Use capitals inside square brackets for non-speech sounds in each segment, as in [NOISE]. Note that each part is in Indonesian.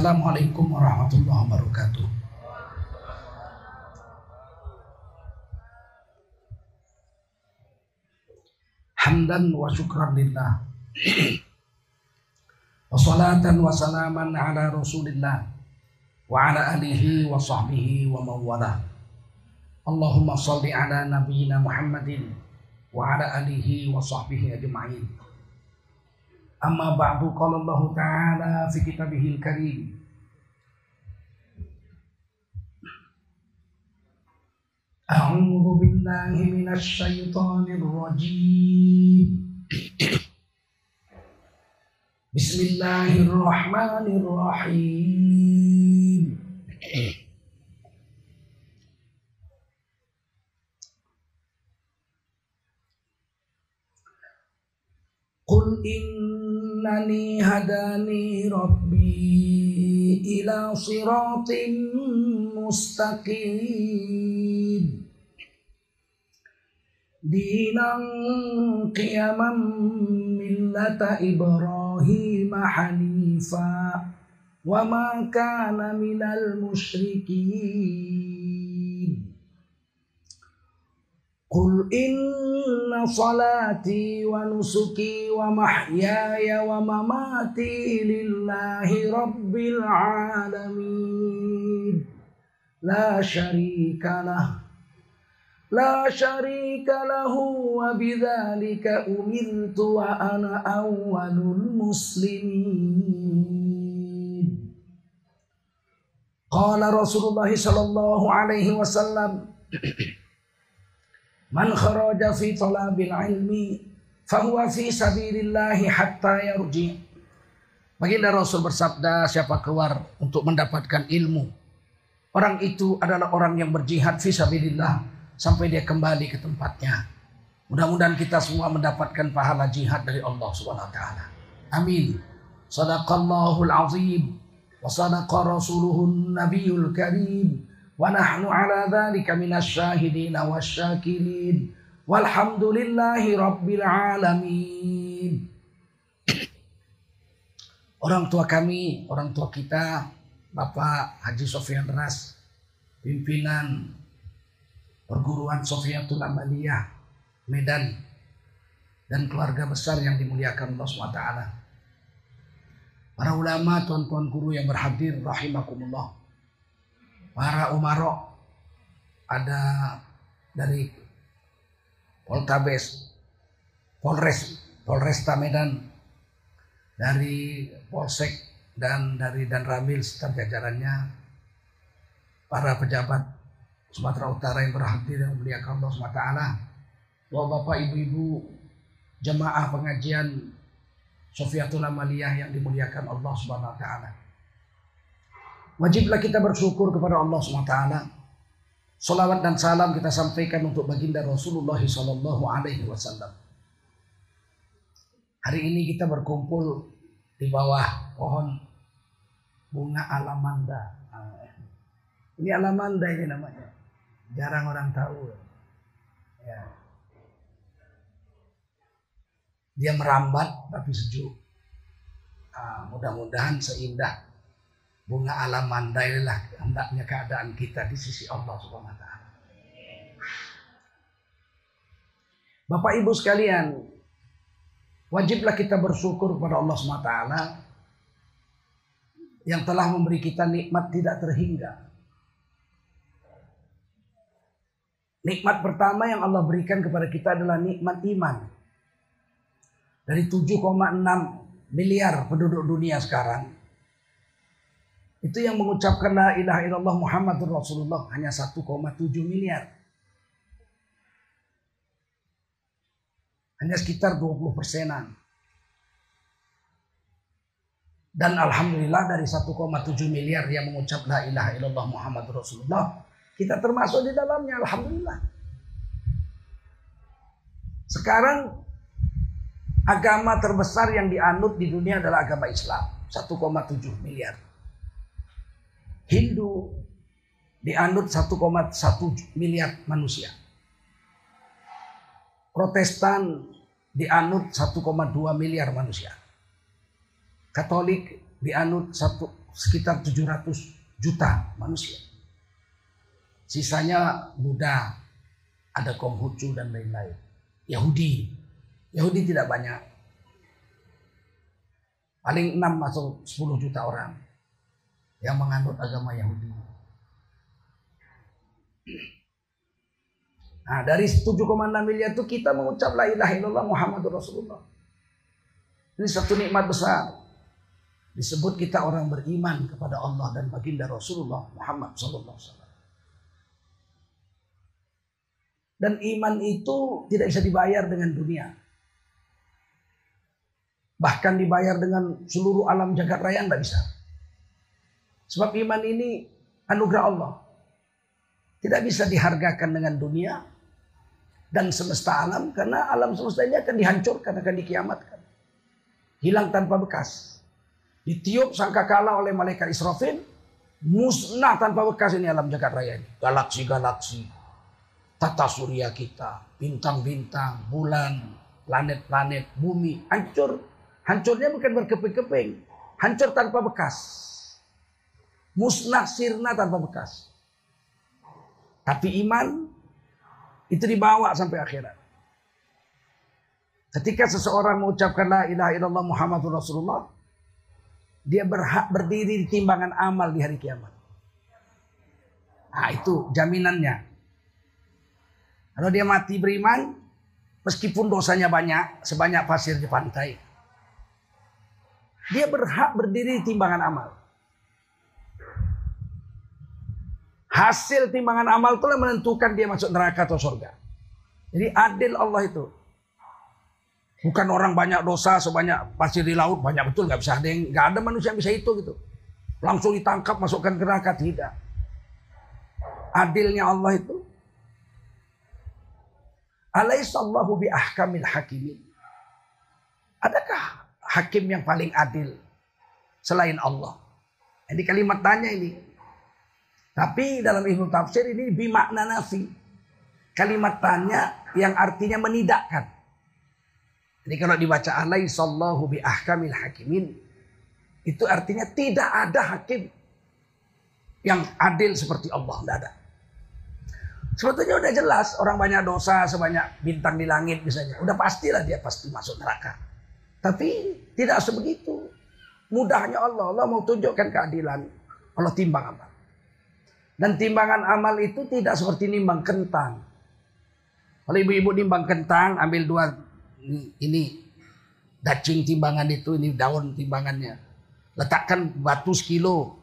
Assalamualaikum warahmatullahi wabarakatuh. Hamdan wa syukran lillah. Wassalatan wa salaman ala rasulillah wa ala alihi wa sahbihi wa mawala. Allahumma salli ala nabiyyina Muhammadin wa ala alihi wa sahbihi ajma'in. Amma ba'du qala Allah Ta'ala fi kitabihil karim. A'udzu billahi minasy syaithanir rajim. Bismillahirrahmanirrahim. Qul in الرحيم قل إنني هداني ربي إلى صراط مستقيم دينا قيما ملة إبراهيم حنيفا وما كان من المشركين قل إن صلاتي ونسكي ومحياي ومماتي لله رب العالمين. لا شريك له لا شريك له وبذلك أمرت وأنا أول المسلمين. قال رسول الله صلى الله عليه وسلم Man kharaja fi talabil ilmi fahuwa fi sabilillahi hatta yarji. Baginda Rasul bersabda, siapa keluar untuk mendapatkan ilmu, orang itu adalah orang yang berjihad fi sabilillah sampai dia kembali ke tempatnya. Mudah-mudahan kita semua mendapatkan pahala jihad dari Allah Subhanahu wa taala. Amin. Sadaqallahul azim wa sadaqa rasuluhun nabiyul karim wa nahnu ala dzalika minasyahidin wasyakirin walhamdulillahi rabbil alamin. Orang tua kami, orang tua kita, Bapak Haji Sofian Ras, pimpinan perguruan Sofiatul Amaliyah Medan dan keluarga besar yang dimuliakan Allah SWT. Para ulama, tuan-tuan guru yang berhadir, rahimakumullah. Para umarok, ada dari Poltabes, Polres, Polresta Medan, dari Polsek dan dari dan Ramil serta jajarannya, para pejabat Sumatera Utara yang berhati dan memuliakan Allah SWT. Bahwa Bapak Ibu-Ibu jemaah pengajian Sofiatul Amaliyah yang dimuliakan Allah Subhanahu wa taala. Wajiblah kita bersyukur kepada Allah taala. Salawat dan salam kita sampaikan untuk baginda Rasulullah wasallam. Hari ini kita berkumpul di bawah pohon bunga alamanda. Ini alamanda ini namanya jarang orang tahu. Ya. Dia merambat tapi sejuk. Nah, mudah-mudahan seindah bunga alam mandailah hendaknya keadaan kita di sisi Allah Subhanahu wa taala. Bapak Ibu sekalian, wajiblah kita bersyukur kepada Allah taala yang telah memberi kita nikmat tidak terhingga. Nikmat pertama yang Allah berikan kepada kita adalah nikmat iman. Dari 7,6 miliar penduduk dunia sekarang. Itu yang mengucapkan la ilaha illallah Muhammadur Rasulullah hanya 1,7 miliar. Hanya sekitar 20 persenan. Dan Alhamdulillah dari 1,7 miliar yang mengucap la ilaha illallah Muhammadur Rasulullah kita termasuk di dalamnya, alhamdulillah. Sekarang agama terbesar yang dianut di dunia adalah agama Islam, 1,7 miliar. Hindu dianut 1,1 miliar manusia. Protestan dianut 1,2 miliar manusia. Katolik dianut 1,2 sekitar 700 juta manusia. Sisanya Buddha, ada Konghucu dan lain-lain. Yahudi. Yahudi tidak banyak. Paling 6 atau 10 juta orang yang menganut agama Yahudi. Nah, dari 7,6 miliar itu kita mengucap la ilaha illallah Muhammadur Rasulullah. Ini satu nikmat besar. Disebut kita orang beriman kepada Allah dan baginda Rasulullah Muhammad sallallahu alaihi wasallam. Dan iman itu tidak bisa dibayar dengan dunia. Bahkan dibayar dengan seluruh alam jagat raya tidak bisa. Sebab iman ini anugerah Allah. Tidak bisa dihargakan dengan dunia dan semesta alam karena alam semesta ini akan dihancurkan, akan dikiamatkan. Hilang tanpa bekas. Ditiup sangka kalah oleh malaikat Israfil, musnah tanpa bekas ini alam jagat raya ini. Galaksi-galaksi, tata surya kita, bintang-bintang, bulan, planet-planet, bumi, hancur. Hancurnya bukan berkeping-keping, hancur tanpa bekas. Musnah sirna tanpa bekas. Tapi iman itu dibawa sampai akhirat. Ketika seseorang mengucapkan la ilaha illallah Muhammadur Rasulullah, dia berhak berdiri di timbangan amal di hari kiamat. Nah itu jaminannya. Kalau dia mati beriman, meskipun dosanya banyak, sebanyak pasir di pantai, dia berhak berdiri di timbangan amal. Hasil timbangan amal itulah menentukan dia masuk neraka atau surga. Jadi adil Allah itu. Bukan orang banyak dosa sebanyak pasir di laut banyak betul nggak bisa ada yang nggak ada manusia yang bisa itu gitu. Langsung ditangkap masukkan ke neraka tidak. Adilnya Allah itu Alaihissallahu bi ahkamil hakimin. Adakah hakim yang paling adil selain Allah? Ini kalimat tanya ini. Tapi dalam ilmu tafsir ini bimakna nafi. Kalimat tanya yang artinya menidakkan. Jadi kalau dibaca alaihissallahu bi ahkamil hakimin. Itu artinya tidak ada hakim yang adil seperti Allah. Tidak ada. Sebetulnya udah jelas orang banyak dosa sebanyak bintang di langit misalnya. Udah pastilah dia pasti masuk neraka. Tapi tidak sebegitu. Mudahnya Allah. Allah mau tunjukkan keadilan. Allah timbang amal. Dan timbangan amal itu tidak seperti nimbang kentang. Kalau ibu-ibu nimbang kentang, ambil dua ini, dacing timbangan itu, ini daun timbangannya. Letakkan batu sekilo,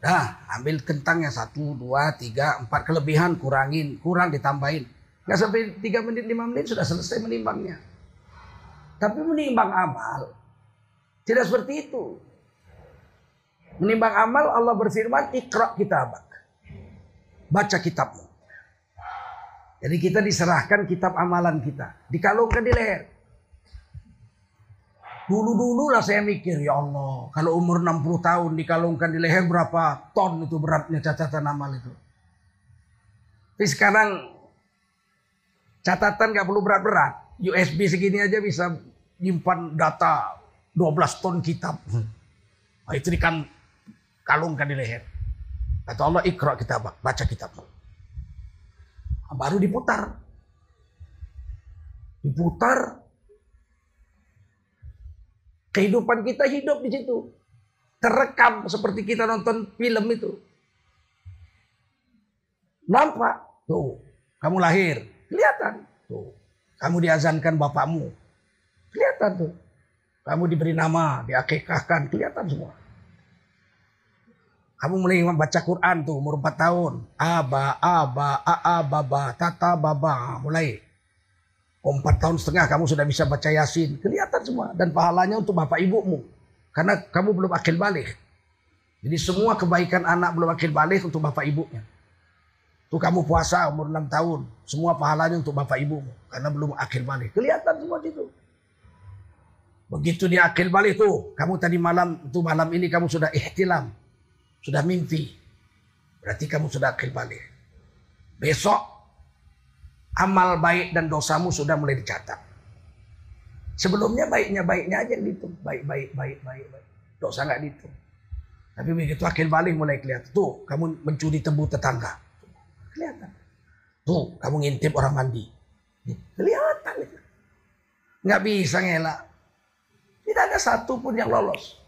Dah, ambil kentangnya satu, dua, tiga, empat kelebihan kurangin, kurang ditambahin. Nggak sampai tiga menit, lima menit sudah selesai menimbangnya. Tapi menimbang amal tidak seperti itu. Menimbang amal Allah berfirman ikra kitabak. Baca kitabmu. Jadi kita diserahkan kitab amalan kita. Dikalungkan di leher. Dulu-dulu lah saya mikir, ya Allah, kalau umur 60 tahun dikalungkan di leher berapa ton itu beratnya catatan amal itu. Tapi sekarang catatan gak perlu berat-berat. USB segini aja bisa nyimpan data 12 ton kitab. Nah, itu dikan kalungkan di leher. Kata Allah ikra kitab, baca kitab. Nah, baru diputar. Diputar, Kehidupan kita hidup di situ. Terekam seperti kita nonton film itu. Nampak? Tuh, kamu lahir. Kelihatan. Tuh, kamu diazankan bapakmu. Kelihatan tuh. Kamu diberi nama, diakekahkan. Kelihatan semua. Kamu mulai membaca Quran tuh umur 4 tahun. Aba, aba, aa, baba, tata, baba. Mulai. Empat tahun setengah kamu sudah bisa baca Yasin. Kelihatan semua. Dan pahalanya untuk bapak ibumu. Karena kamu belum akil balik. Jadi semua kebaikan anak belum akil balik untuk bapak ibunya. Tuh kamu puasa umur 6 tahun. Semua pahalanya untuk bapak ibumu. Karena belum akil balik. Kelihatan semua itu. Begitu dia akil balik tuh. Kamu tadi malam, itu malam ini kamu sudah ihtilam. Sudah mimpi. Berarti kamu sudah akil balik. Besok amal baik dan dosamu sudah mulai dicatat. Sebelumnya baiknya baiknya aja yang dihitung. Baik, baik, baik, baik, baik. Dosa nggak dihitung. Tapi begitu akil balik mulai kelihatan. Tuh, kamu mencuri tebu tetangga. Kelihatan. Tuh, kamu ngintip orang mandi. Kelihatan. Nggak bisa ngelak. Tidak ada satu pun yang lolos.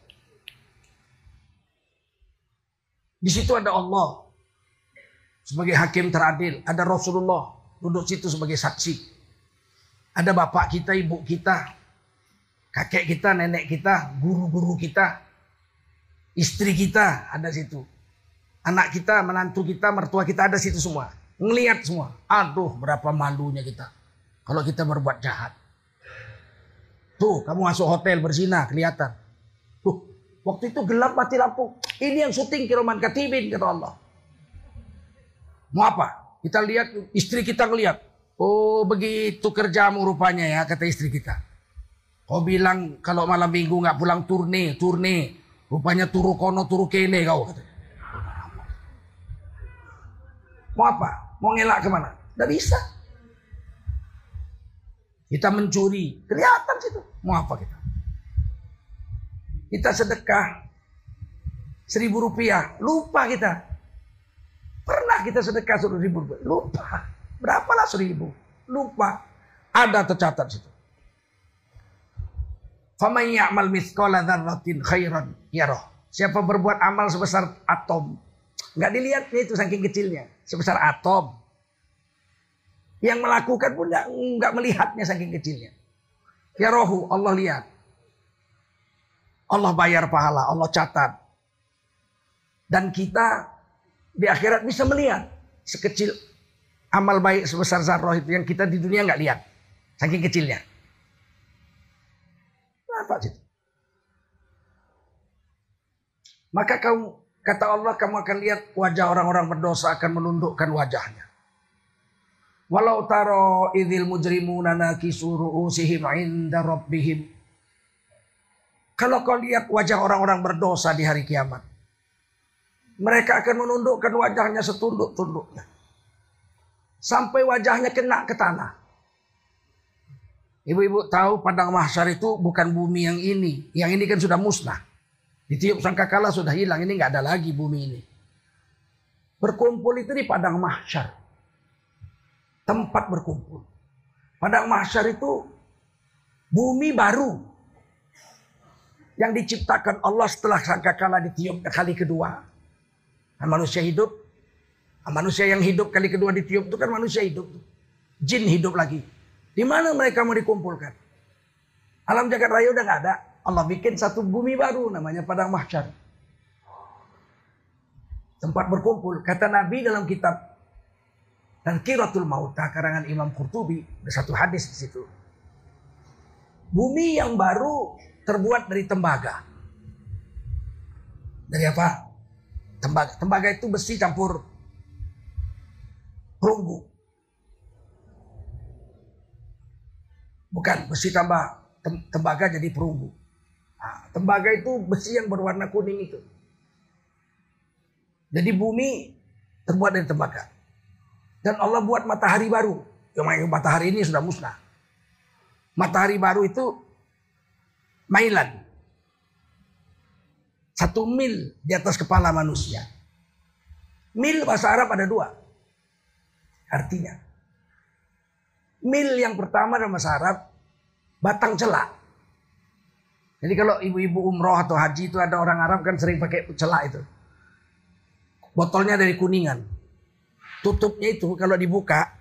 Di situ ada Allah sebagai hakim teradil, ada Rasulullah duduk situ sebagai saksi. Ada bapak kita, ibu kita, kakek kita, nenek kita, guru-guru kita, istri kita ada situ. Anak kita, menantu kita, mertua kita ada situ semua. Ngelihat semua. Aduh, berapa malunya kita. Kalau kita berbuat jahat. Tuh, kamu masuk hotel berzina, kelihatan. Tuh, waktu itu gelap mati lampu. Ini yang syuting Kiroman Katibin, kata Allah. Mau apa? Kita lihat, istri kita ngeliat. Oh, begitu kerjamu rupanya ya, kata istri kita. Kau bilang kalau malam minggu nggak pulang turne, turne. Rupanya turu kono, turu kene kau. Kata. Mau apa? Mau ngelak ke mana? Tidak bisa. Kita mencuri, kelihatan situ. Mau apa kita? Kita sedekah seribu rupiah, lupa kita. Pernah kita sedekah seribu rupiah, lupa. Berapalah seribu? Lupa. Ada tercatat situ. Faman ya'mal mithqala dzarratin khairan yarah. Siapa berbuat amal sebesar atom, nggak dilihat itu saking kecilnya, sebesar atom. Yang melakukan pun nggak melihatnya saking kecilnya. Ya rohu Allah lihat. Allah bayar pahala, Allah catat. Dan kita di akhirat bisa melihat sekecil amal baik sebesar zarroh itu yang kita di dunia nggak lihat. Saking kecilnya. Apa itu? Maka kamu kata Allah kamu akan lihat wajah orang-orang berdosa akan menundukkan wajahnya. Walau taro idil mujrimuna nakisu ru'usihim inda rabbihim. Kalau kau lihat wajah orang-orang berdosa di hari kiamat. Mereka akan menundukkan wajahnya setunduk-tunduknya. Sampai wajahnya kena ke tanah. Ibu-ibu tahu padang mahsyar itu bukan bumi yang ini. Yang ini kan sudah musnah. Ditiup sangkakala sudah hilang. Ini nggak ada lagi bumi ini. Berkumpul itu di padang mahsyar tempat berkumpul. Padang mahsyar itu bumi baru yang diciptakan Allah setelah sangkakala ditiup kali kedua. Kan manusia hidup, manusia yang hidup kali kedua ditiup itu kan manusia hidup. Jin hidup lagi. Di mana mereka mau dikumpulkan? Alam jagat raya udah nggak ada. Allah bikin satu bumi baru namanya padang mahsyar. Tempat berkumpul. Kata Nabi dalam kitab dan kiratul mauta karangan Imam Qurtubi ada satu hadis di situ. Bumi yang baru terbuat dari tembaga. Dari apa? Tembaga. Tembaga itu besi campur perunggu. Bukan besi tambah tembaga jadi perunggu. Nah, tembaga itu besi yang berwarna kuning itu. Jadi bumi terbuat dari tembaga. Dan Allah buat matahari baru. Yang matahari ini sudah musnah. Matahari baru itu mailan. Satu mil di atas kepala manusia. Mil bahasa Arab ada dua. Artinya. Mil yang pertama dalam bahasa Arab. Batang celak. Jadi kalau ibu-ibu umroh atau haji itu ada orang Arab kan sering pakai celak itu. Botolnya dari kuningan tutupnya itu kalau dibuka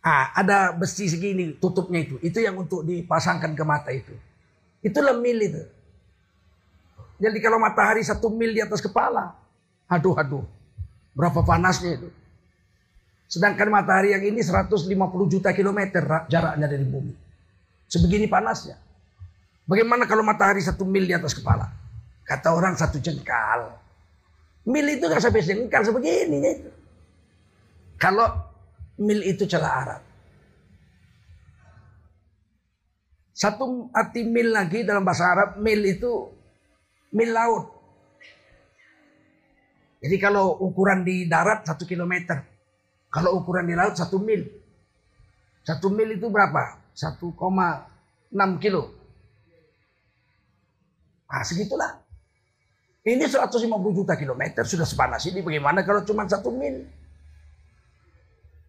ah, ada besi segini tutupnya itu. Itu yang untuk dipasangkan ke mata itu. Itulah mil itu. Jadi kalau matahari satu mil di atas kepala. Aduh, aduh. Berapa panasnya itu. Sedangkan matahari yang ini 150 juta kilometer jaraknya dari bumi. Sebegini panasnya. Bagaimana kalau matahari satu mil di atas kepala? Kata orang satu jengkal. Mil itu gak sampai jengkal sebegini itu. Kalau mil itu celah Arab. Satu arti mil lagi dalam bahasa Arab, mil itu mil laut. Jadi kalau ukuran di darat satu kilometer. Kalau ukuran di laut satu mil. Satu mil itu berapa? 1,6 kilo. Nah segitulah. Ini 150 juta kilometer sudah sepanas ini bagaimana kalau cuma satu mil?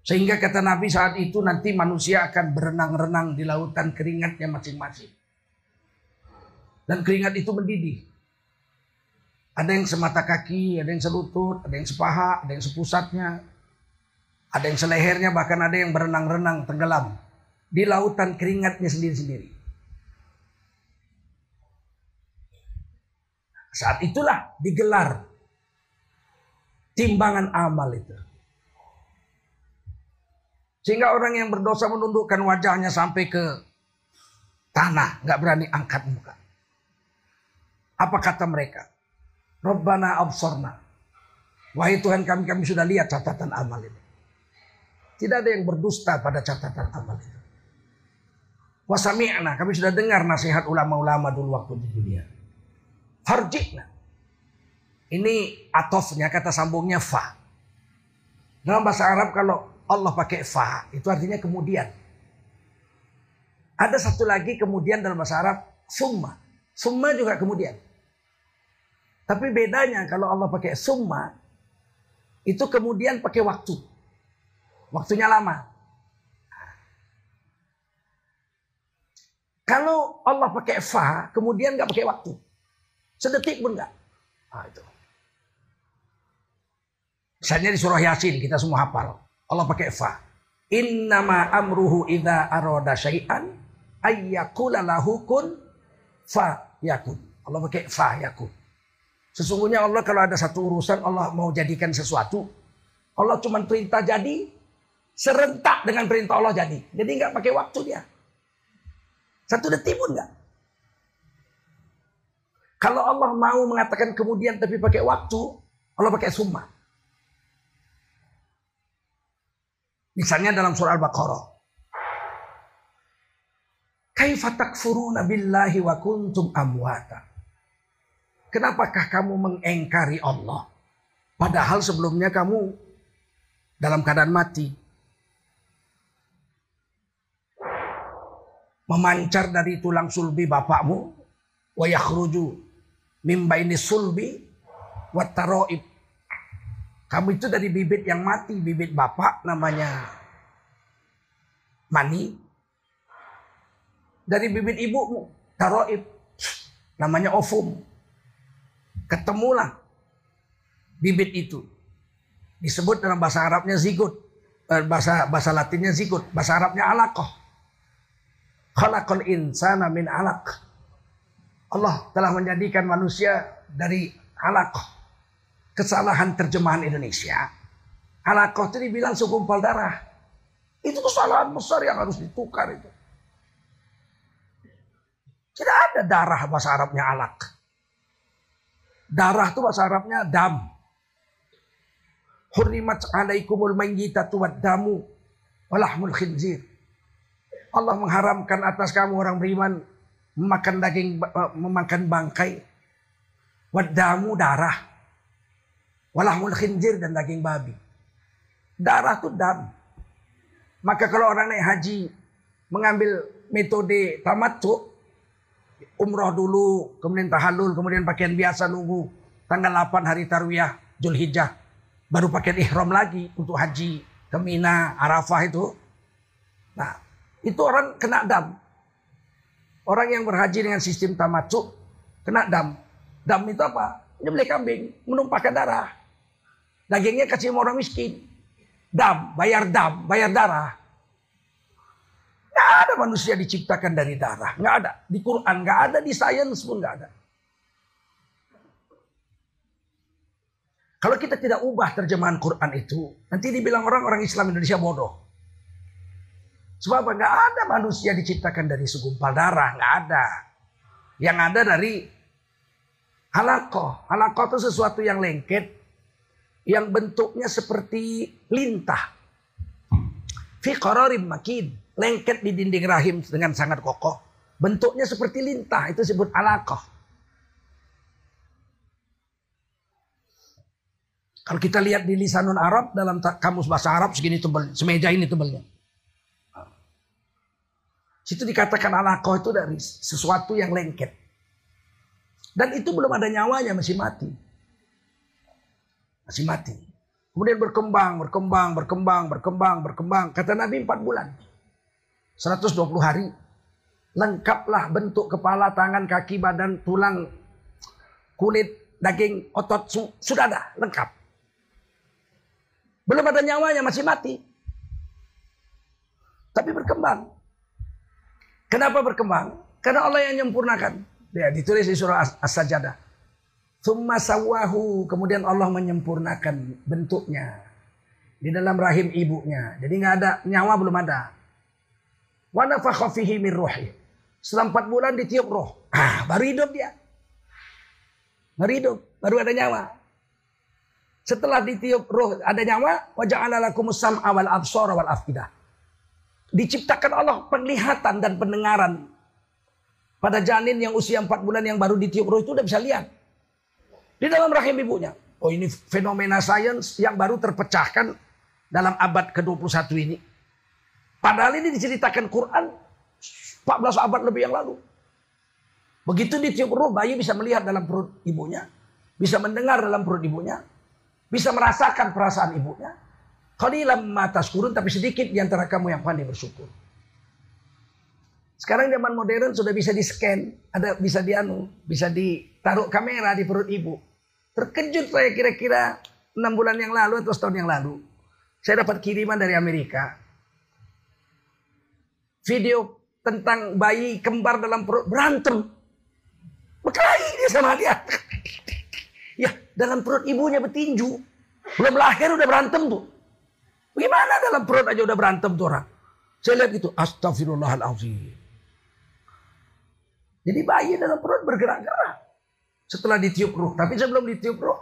Sehingga kata Nabi saat itu nanti manusia akan berenang-renang di lautan keringatnya masing-masing. Dan keringat itu mendidih. Ada yang semata kaki, ada yang selutut, ada yang sepaha, ada yang sepusatnya. Ada yang selehernya, bahkan ada yang berenang-renang tenggelam. Di lautan keringatnya sendiri-sendiri. Saat itulah digelar timbangan amal itu. Sehingga orang yang berdosa menundukkan wajahnya sampai ke tanah, nggak berani angkat muka. Apa kata mereka? Rabbana absorna. Wahai Tuhan kami, kami sudah lihat catatan amal ini. Tidak ada yang berdusta pada catatan amal itu. Wasami'na, kami sudah dengar nasihat ulama-ulama dulu waktu di dunia. Farjikna. Ini atofnya kata sambungnya fa. Dalam bahasa Arab kalau Allah pakai fa itu artinya kemudian. Ada satu lagi kemudian dalam bahasa Arab summa. Summa juga kemudian. Tapi bedanya kalau Allah pakai summa itu kemudian pakai waktu. Waktunya lama. Kalau Allah pakai fa, kemudian nggak pakai waktu. Sedetik pun enggak. Nah, itu. Misalnya di surah Yasin kita semua hafal. Allah pakai fa. Innama amruhu idza arada syai'an ayyakula lahu fa yakun. Allah pakai fa yakun. Sesungguhnya Allah kalau ada satu urusan Allah mau jadikan sesuatu. Allah cuma perintah jadi. Serentak dengan perintah Allah jadi. Jadi nggak pakai waktu dia. Satu detik pun nggak. Kalau Allah mau mengatakan kemudian tapi pakai waktu, Allah pakai summa. Misalnya dalam surah Al-Baqarah. Kaifa billahi wa kuntum amwata. Kenapakah kamu mengengkari Allah? Padahal sebelumnya kamu dalam keadaan mati. Memancar dari tulang sulbi bapakmu. Wa yakhruju mimbaini sulbi wataroib. Kamu itu dari bibit yang mati, bibit bapak namanya mani. Dari bibit ibumu, taroib, namanya ovum. Ketemulah bibit itu. Disebut dalam bahasa Arabnya zigot. Eh, bahasa bahasa Latinnya zigot. Bahasa Arabnya alakoh. Khalaqal insana min alaq. Allah telah menjadikan manusia dari alakoh. Kesalahan terjemahan Indonesia. Alakoh itu dibilang segumpal darah. Itu kesalahan besar yang harus ditukar itu. Tidak ada darah bahasa Arabnya alak. Darah itu bahasa Arabnya dam. Hurrimat alaikumul mayyitatu wad damu walahmul khinzir. Allah mengharamkan atas kamu orang beriman memakan daging eh, memakan bangkai wadamu darah walahmul khinjir dan daging babi darah itu dam maka kalau orang naik haji mengambil metode tamattu umroh dulu kemudian tahallul kemudian pakaian biasa nunggu tanggal 8 hari tarwiyah Zulhijjah baru pakaian ihram lagi untuk haji ke Mina Arafah itu nah itu orang kena dam Orang yang berhaji dengan sistem tamatsu kena dam. Dam itu apa? Nyembelih kambing, menumpahkan darah. Dagingnya kasih orang miskin. Dam, bayar dam, bayar darah. Nggak ada manusia diciptakan dari darah. Nggak ada. Di Quran nggak ada, di sains pun nggak ada. Kalau kita tidak ubah terjemahan Quran itu, nanti dibilang orang orang Islam Indonesia bodoh. Sebab nggak ada manusia diciptakan dari segumpal darah, nggak ada. Yang ada dari halakoh. Halakoh itu sesuatu yang lengket, yang bentuknya seperti lintah. Fi makin, lengket di dinding rahim dengan sangat kokoh. Bentuknya seperti lintah, itu disebut halakoh. Kalau kita lihat di lisanun Arab dalam kamus bahasa Arab segini tebal, semeja ini tebalnya. Situ dikatakan alakoh itu dari sesuatu yang lengket. Dan itu belum ada nyawanya masih mati. Masih mati. Kemudian berkembang, berkembang, berkembang, berkembang, berkembang. Kata Nabi 4 bulan. 120 hari. Lengkaplah bentuk kepala, tangan, kaki, badan, tulang, kulit, daging, otot. Sudah ada, lengkap. Belum ada nyawanya, masih mati. Tapi berkembang. Kenapa berkembang? Karena Allah yang menyempurnakan. Ya, ditulis di surah As-Sajadah. Thumma sawahu. Kemudian Allah menyempurnakan bentuknya. Di dalam rahim ibunya. Jadi nggak ada nyawa belum ada. Wa nafakha fihi min ruhi. Setelah empat bulan ditiup roh. Ah, baru hidup dia. Baru hidup. Baru ada nyawa. Setelah ditiup roh ada nyawa. Wa ja'ala lakumus sam'a wal absara wal afidah. Diciptakan Allah penglihatan dan pendengaran. Pada janin yang usia empat bulan yang baru ditiup roh itu udah bisa lihat. Di dalam rahim ibunya. Oh ini fenomena sains yang baru terpecahkan dalam abad ke-21 ini. Padahal ini diceritakan Quran 14 abad lebih yang lalu. Begitu ditiup roh, bayi bisa melihat dalam perut ibunya. Bisa mendengar dalam perut ibunya. Bisa merasakan perasaan ibunya. Qalilam mata kurun tapi sedikit di antara kamu yang pandai bersyukur. Sekarang zaman modern sudah bisa di scan, ada bisa dianu, bisa ditaruh kamera di perut ibu. Terkejut saya kira-kira enam bulan yang lalu atau setahun yang lalu. Saya dapat kiriman dari Amerika. Video tentang bayi kembar dalam perut berantem. Berkelahi dia sama dia. ya, dalam perut ibunya bertinju. Belum lahir udah berantem tuh. Gimana dalam perut aja udah berantem tuh orang. Saya lihat itu. Astagfirullahaladzim. Jadi bayi dalam perut bergerak-gerak setelah ditiup ruh. Tapi sebelum ditiup ruh,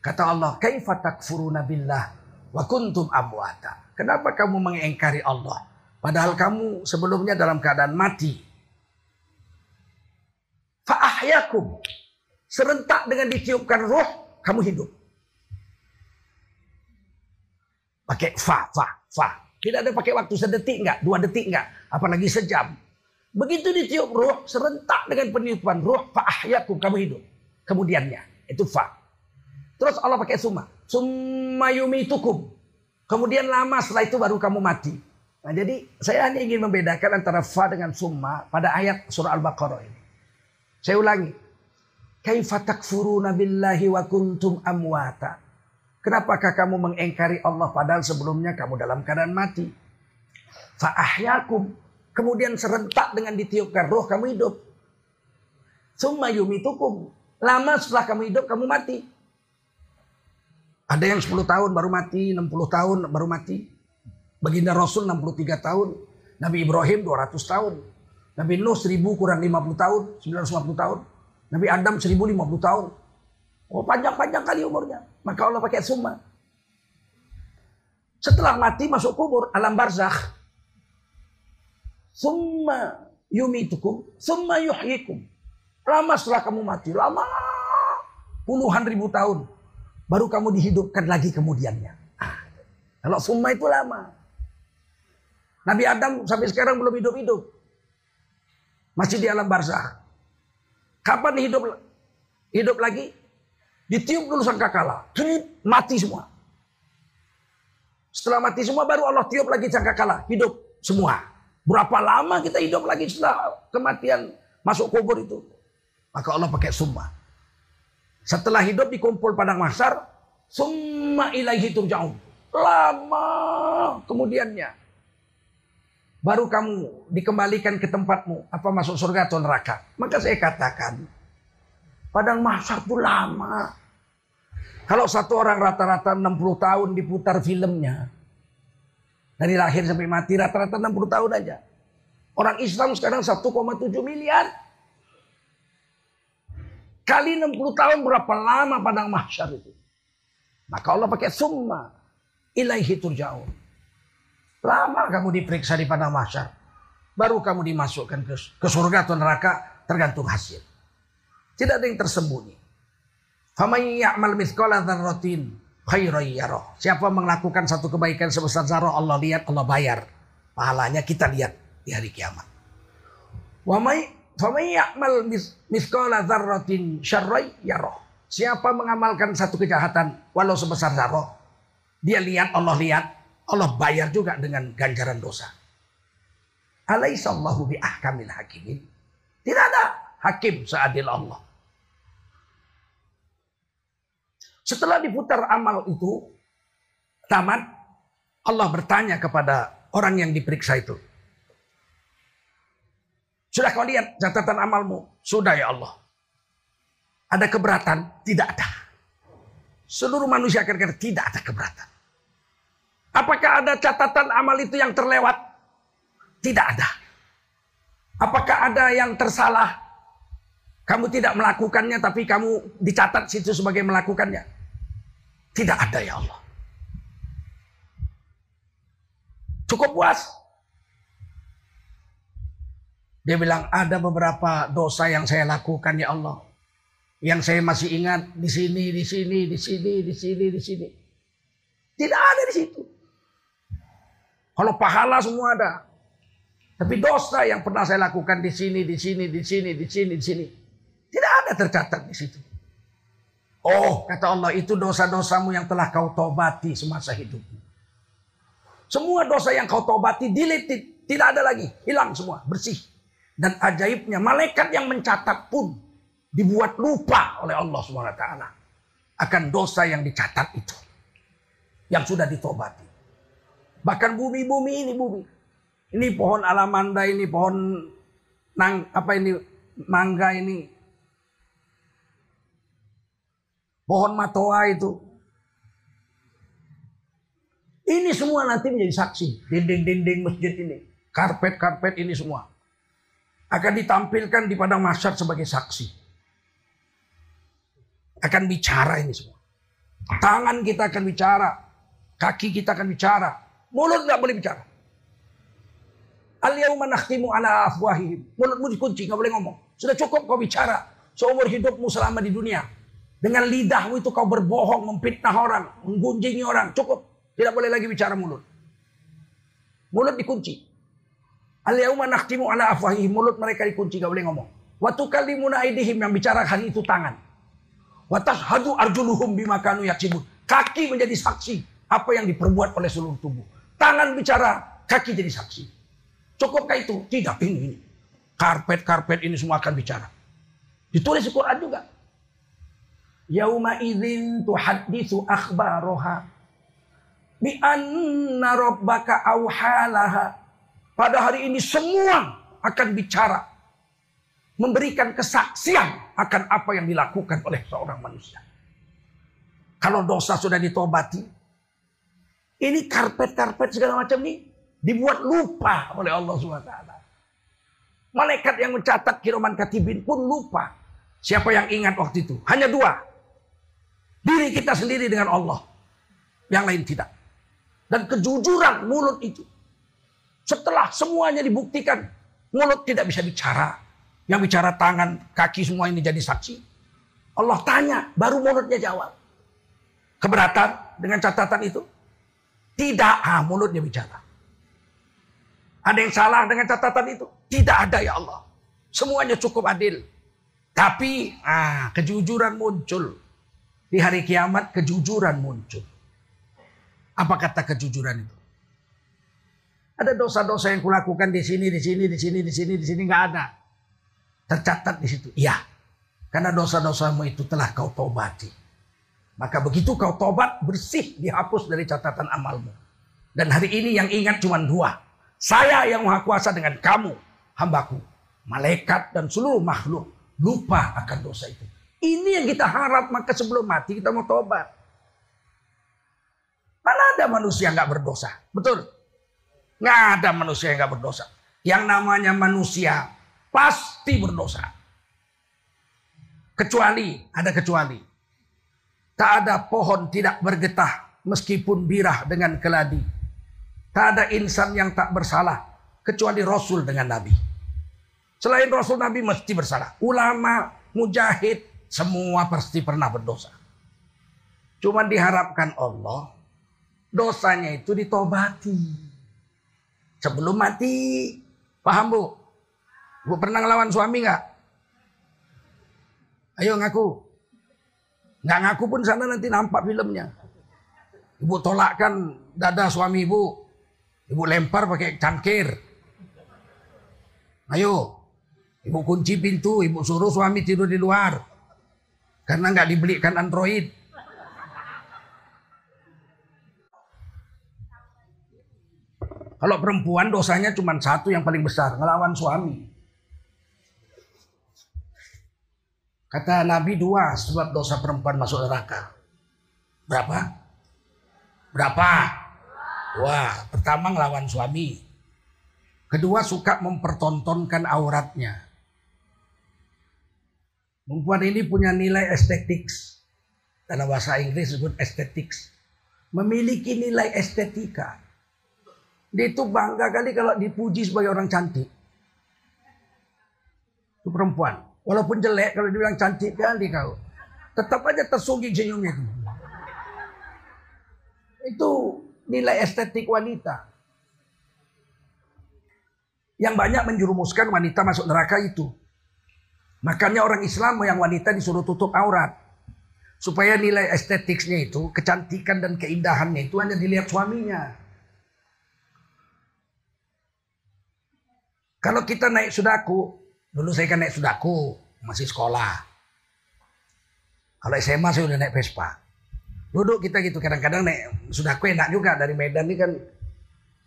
kata Allah, "Kaifa takfuruna billah wa kuntum amwata?" Kenapa kamu mengingkari Allah padahal kamu sebelumnya dalam keadaan mati? Fa'ahyakum. Serentak dengan ditiupkan ruh, kamu hidup. Pakai fa, fa, fa. Tidak ada pakai waktu sedetik enggak, dua detik enggak, apalagi sejam. Begitu ditiup ruh, serentak dengan peniupan ruh, fa'ahyakum, kamu hidup. Kemudiannya, itu fa. Terus Allah pakai summa. Summa yumitukum. Kemudian lama setelah itu baru kamu mati. Nah jadi saya hanya ingin membedakan antara fa dengan summa pada ayat surah Al-Baqarah ini. Saya ulangi. Kaifa takfuruna billahi wa kuntum amwata. Kenapakah kamu mengengkari Allah padahal sebelumnya kamu dalam keadaan mati? Fa'ahyakum. Kemudian serentak dengan ditiupkan roh kamu hidup. Summa yumitukum. Lama setelah kamu hidup kamu mati. Ada yang 10 tahun baru mati, 60 tahun baru mati. Baginda Rasul 63 tahun. Nabi Ibrahim 200 tahun. Nabi Nuh 1000 kurang 50 tahun, 950 tahun. Nabi Adam 1050 tahun. Oh panjang-panjang kali umurnya. Maka Allah pakai summa. Setelah mati masuk kubur alam barzakh. Summa yumitukum, summa yuhyikum. Lama setelah kamu mati, lama puluhan ribu tahun. Baru kamu dihidupkan lagi kemudiannya. Ah, kalau summa itu lama. Nabi Adam sampai sekarang belum hidup-hidup. Masih di alam barzah. Kapan hidup hidup lagi? Ditiup dulu sangkakala. Mati semua. Setelah mati semua baru Allah tiup lagi sangkakala. Hidup semua. Berapa lama kita hidup lagi setelah kematian masuk kubur itu? Maka Allah pakai summa. Setelah hidup dikumpul padang masar, summa ilaihi turja'un. Lama kemudiannya. Baru kamu dikembalikan ke tempatmu. Apa masuk surga atau neraka. Maka saya katakan. Padang masar itu lama. Kalau satu orang rata-rata 60 tahun diputar filmnya. Dari lahir sampai mati rata-rata 60 tahun aja. Orang Islam sekarang 1,7 miliar. Kali 60 tahun berapa lama padang mahsyar itu. Maka Allah pakai summa ilaihi turja'un. Lama kamu diperiksa di padang mahsyar. Baru kamu dimasukkan ke, ke surga atau neraka tergantung hasil. Tidak ada yang tersembunyi. Faman ya'mal mithqala dzarratin khairan Siapa melakukan satu kebaikan sebesar zarah Allah lihat Allah bayar. Pahalanya kita lihat di hari kiamat. Wa may Famayyamal miskola zarratin syarrai yaroh. Siapa mengamalkan satu kejahatan walau sebesar zarroh. Dia lihat, Allah lihat. Allah bayar juga dengan ganjaran dosa. Alaihissallahu bi ahkamil hakimin. Tidak ada hakim seadil Allah. Setelah diputar amal itu, tamat, Allah bertanya kepada orang yang diperiksa itu. Sudah kau lihat catatan amalmu? Sudah ya Allah. Ada keberatan? Tidak ada. Seluruh manusia akan tidak ada keberatan. Apakah ada catatan amal itu yang terlewat? Tidak ada. Apakah ada yang tersalah? Kamu tidak melakukannya tapi kamu dicatat situ sebagai melakukannya. Tidak ada ya Allah. Cukup puas. Dia bilang ada beberapa dosa yang saya lakukan ya Allah. Yang saya masih ingat di sini, di sini, di sini, di sini, di sini. Tidak ada di situ. Kalau pahala semua ada. Tapi dosa yang pernah saya lakukan di sini, di sini, di sini, di sini, di sini. Tidak ada tercatat di situ. Oh, kata Allah, itu dosa-dosamu yang telah kau tobati semasa hidupmu. Semua dosa yang kau tobati deleted, tidak ada lagi, hilang semua, bersih. Dan ajaibnya, malaikat yang mencatat pun dibuat lupa oleh Allah SWT akan dosa yang dicatat itu. Yang sudah ditobati. Bahkan bumi-bumi ini bumi. Ini pohon alamanda ini, pohon nang apa ini mangga ini Pohon matoa itu. Ini semua nanti menjadi saksi. Dinding-dinding masjid ini. Karpet-karpet ini semua. Akan ditampilkan di padang masyar sebagai saksi. Akan bicara ini semua. Tangan kita akan bicara. Kaki kita akan bicara. Mulut nggak boleh bicara. Al-yawma ala afwahihim. Mulutmu dikunci, nggak boleh ngomong. Sudah cukup kau bicara. Seumur hidupmu selama di dunia. Dengan lidahmu itu kau berbohong, memfitnah orang, menggunjingi orang. Cukup. Tidak boleh lagi bicara mulut. Mulut dikunci. Al-yawma nakhtimu ala afwahihim. Mulut mereka dikunci, gak boleh ngomong. Wa tukallimuna aidihim yang bicara hari itu tangan. Wa tashhadu arjuluhum bima kanu yaksibun. Kaki menjadi saksi apa yang diperbuat oleh seluruh tubuh. Tangan bicara, kaki jadi saksi. Cukupkah itu? Tidak, ini, ini. Karpet-karpet ini semua akan bicara. Ditulis di Quran juga. Yauma idzin tuhaddisu akhbaroha bi anna rabbaka auhalaha. Pada hari ini semua akan bicara memberikan kesaksian akan apa yang dilakukan oleh seorang manusia. Kalau dosa sudah ditobati, ini karpet-karpet segala macam ini dibuat lupa oleh Allah SWT. Malaikat yang mencatat kiroman katibin pun lupa. Siapa yang ingat waktu itu? Hanya dua. Diri kita sendiri dengan Allah. Yang lain tidak. Dan kejujuran mulut itu. Setelah semuanya dibuktikan. Mulut tidak bisa bicara. Yang bicara tangan, kaki semua ini jadi saksi. Allah tanya, baru mulutnya jawab. Keberatan dengan catatan itu? Tidak, ah, mulutnya bicara. Ada yang salah dengan catatan itu? Tidak ada ya Allah. Semuanya cukup adil. Tapi ah, kejujuran muncul. Di hari kiamat kejujuran muncul. Apa kata kejujuran itu? Ada dosa-dosa yang kulakukan di sini, di sini, di sini, di sini, di sini nggak ada. Tercatat di situ. Iya. Karena dosa-dosamu itu telah kau tobati. Maka begitu kau tobat, bersih, dihapus dari catatan amalmu. Dan hari ini yang ingat cuma dua. Saya yang maha kuasa dengan kamu, hambaku. Malaikat dan seluruh makhluk. Lupa akan dosa itu. Ini yang kita harap maka sebelum mati kita mau tobat. Mana ada manusia nggak berdosa? Betul? Nggak ada manusia yang nggak berdosa. Yang namanya manusia pasti berdosa. Kecuali, ada kecuali. Tak ada pohon tidak bergetah meskipun birah dengan keladi. Tak ada insan yang tak bersalah kecuali Rasul dengan Nabi. Selain Rasul Nabi mesti bersalah. Ulama, mujahid, semua pasti pernah berdosa. Cuma diharapkan Allah dosanya itu ditobati. Sebelum mati. Paham bu? Ibu pernah ngelawan suami nggak? Ayo ngaku. Nggak ngaku pun sana nanti nampak filmnya. Ibu tolakkan dada suami ibu. Ibu lempar pakai cangkir. Ayo. Ibu kunci pintu, ibu suruh suami tidur di luar. Karena nggak dibelikan Android. Kalau perempuan dosanya cuma satu yang paling besar, ngelawan suami. Kata Nabi dua sebab dosa perempuan masuk neraka. Berapa? Berapa? Wah, pertama ngelawan suami. Kedua suka mempertontonkan auratnya. Perempuan ini punya nilai estetik. Dalam bahasa Inggris disebut estetik. Memiliki nilai estetika. Dia itu bangga kali kalau dipuji sebagai orang cantik. Itu perempuan. Walaupun jelek kalau dibilang cantik kali kau. Tetap aja tersungging senyumnya itu. Itu nilai estetik wanita. Yang banyak menjurumuskan wanita masuk neraka itu. Makanya orang Islam yang wanita disuruh tutup aurat. Supaya nilai estetiknya itu, kecantikan dan keindahannya itu hanya dilihat suaminya. Kalau kita naik sudaku, dulu saya kan naik sudaku, masih sekolah. Kalau SMA saya udah naik Vespa. Duduk kita gitu, kadang-kadang naik sudaku enak juga dari Medan ini kan.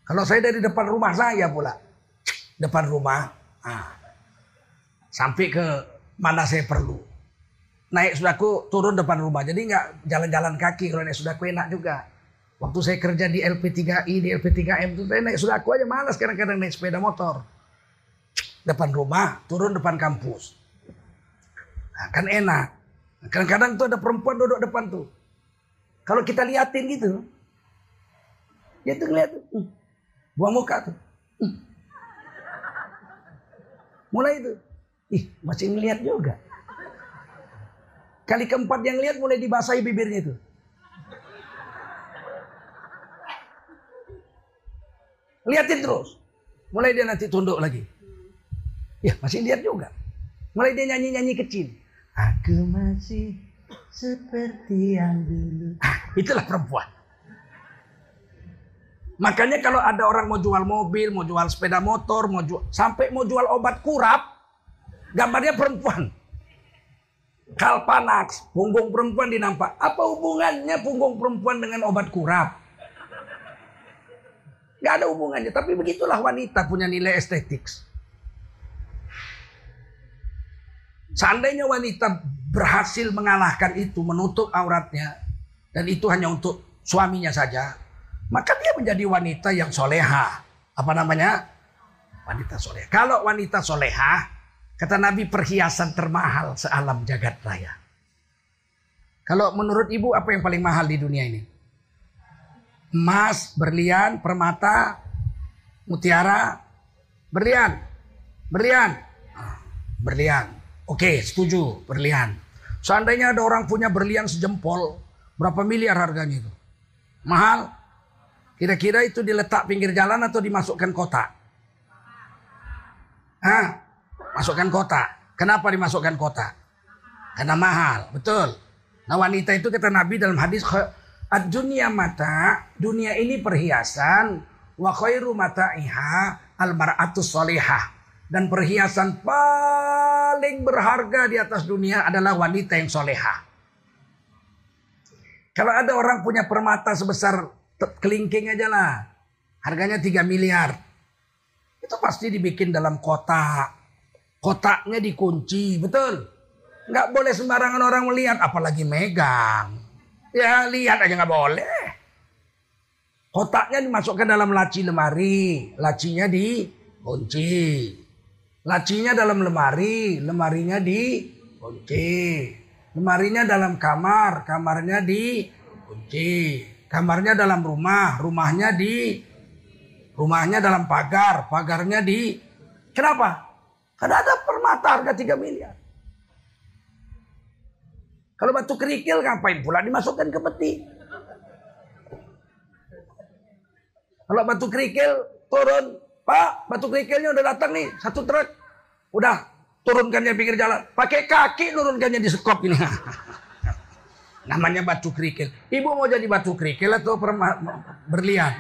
Kalau saya dari depan rumah saya pula. Depan rumah, ah, sampai ke mana saya perlu. Naik sudaku turun depan rumah. Jadi nggak jalan-jalan kaki kalau naik sudaku enak juga. Waktu saya kerja di LP3I, di LP3M itu saya naik sudaku aja malas kadang-kadang naik sepeda motor depan rumah, turun depan kampus. Nah, kan enak. Kadang-kadang tuh ada perempuan duduk depan tuh. Kalau kita liatin gitu, dia tuh ngeliat hmm. buang muka tuh. Hmm. Mulai itu, ih masih ngeliat juga. Kali keempat yang lihat mulai dibasahi bibirnya itu. Liatin terus. Mulai dia nanti tunduk lagi. Ya masih lihat juga. Mulai dia nyanyi-nyanyi kecil. Aku masih seperti yang dulu. Ah, itulah perempuan. Makanya kalau ada orang mau jual mobil, mau jual sepeda motor, mau jual sampai mau jual obat kurap, gambarnya perempuan. Kalpanax, punggung perempuan dinampak. Apa hubungannya punggung perempuan dengan obat kurap? Gak ada hubungannya, tapi begitulah wanita punya nilai estetik. Seandainya wanita berhasil mengalahkan itu, menutup auratnya, dan itu hanya untuk suaminya saja, maka dia menjadi wanita yang soleha. Apa namanya? Wanita soleha. Kalau wanita soleha, kata Nabi perhiasan termahal sealam jagat raya. Kalau menurut ibu apa yang paling mahal di dunia ini? Emas, berlian, permata, mutiara, berlian, berlian, ah, berlian. Oke, setuju, berlian. Seandainya ada orang punya berlian sejempol, berapa miliar harganya itu? Mahal? Kira-kira itu diletak pinggir jalan atau dimasukkan kotak? Hah? Masukkan kotak. Kenapa dimasukkan kotak? Karena mahal, betul. Nah wanita itu kata Nabi dalam hadis dunia mata, dunia ini perhiasan, wa khairu iha al mar'atus solihah. Dan perhiasan paling berharga di atas dunia adalah wanita yang soleha. Kalau ada orang punya permata sebesar kelingking aja lah. Harganya 3 miliar. Itu pasti dibikin dalam kotak. Kotaknya dikunci, betul? Nggak boleh sembarangan orang melihat, apalagi megang. Ya lihat aja nggak boleh. Kotaknya dimasukkan dalam laci lemari. Lacinya dikunci. Lacinya dalam lemari, lemarinya di kunci. Lemarinya dalam kamar, kamarnya di kunci. Kamarnya dalam rumah, rumahnya di rumahnya dalam pagar, pagarnya di Kenapa? Karena ada permata harga 3 miliar. Kalau batu kerikil ngapain pula dimasukkan ke peti? Kalau batu kerikil turun, Pak, batu kerikilnya udah datang nih, satu truk. Udah turunkannya pinggir jalan. Pakai kaki turunkannya di sekop ini. [LAUGHS] Namanya batu kerikil. Ibu mau jadi batu kerikil atau berlian?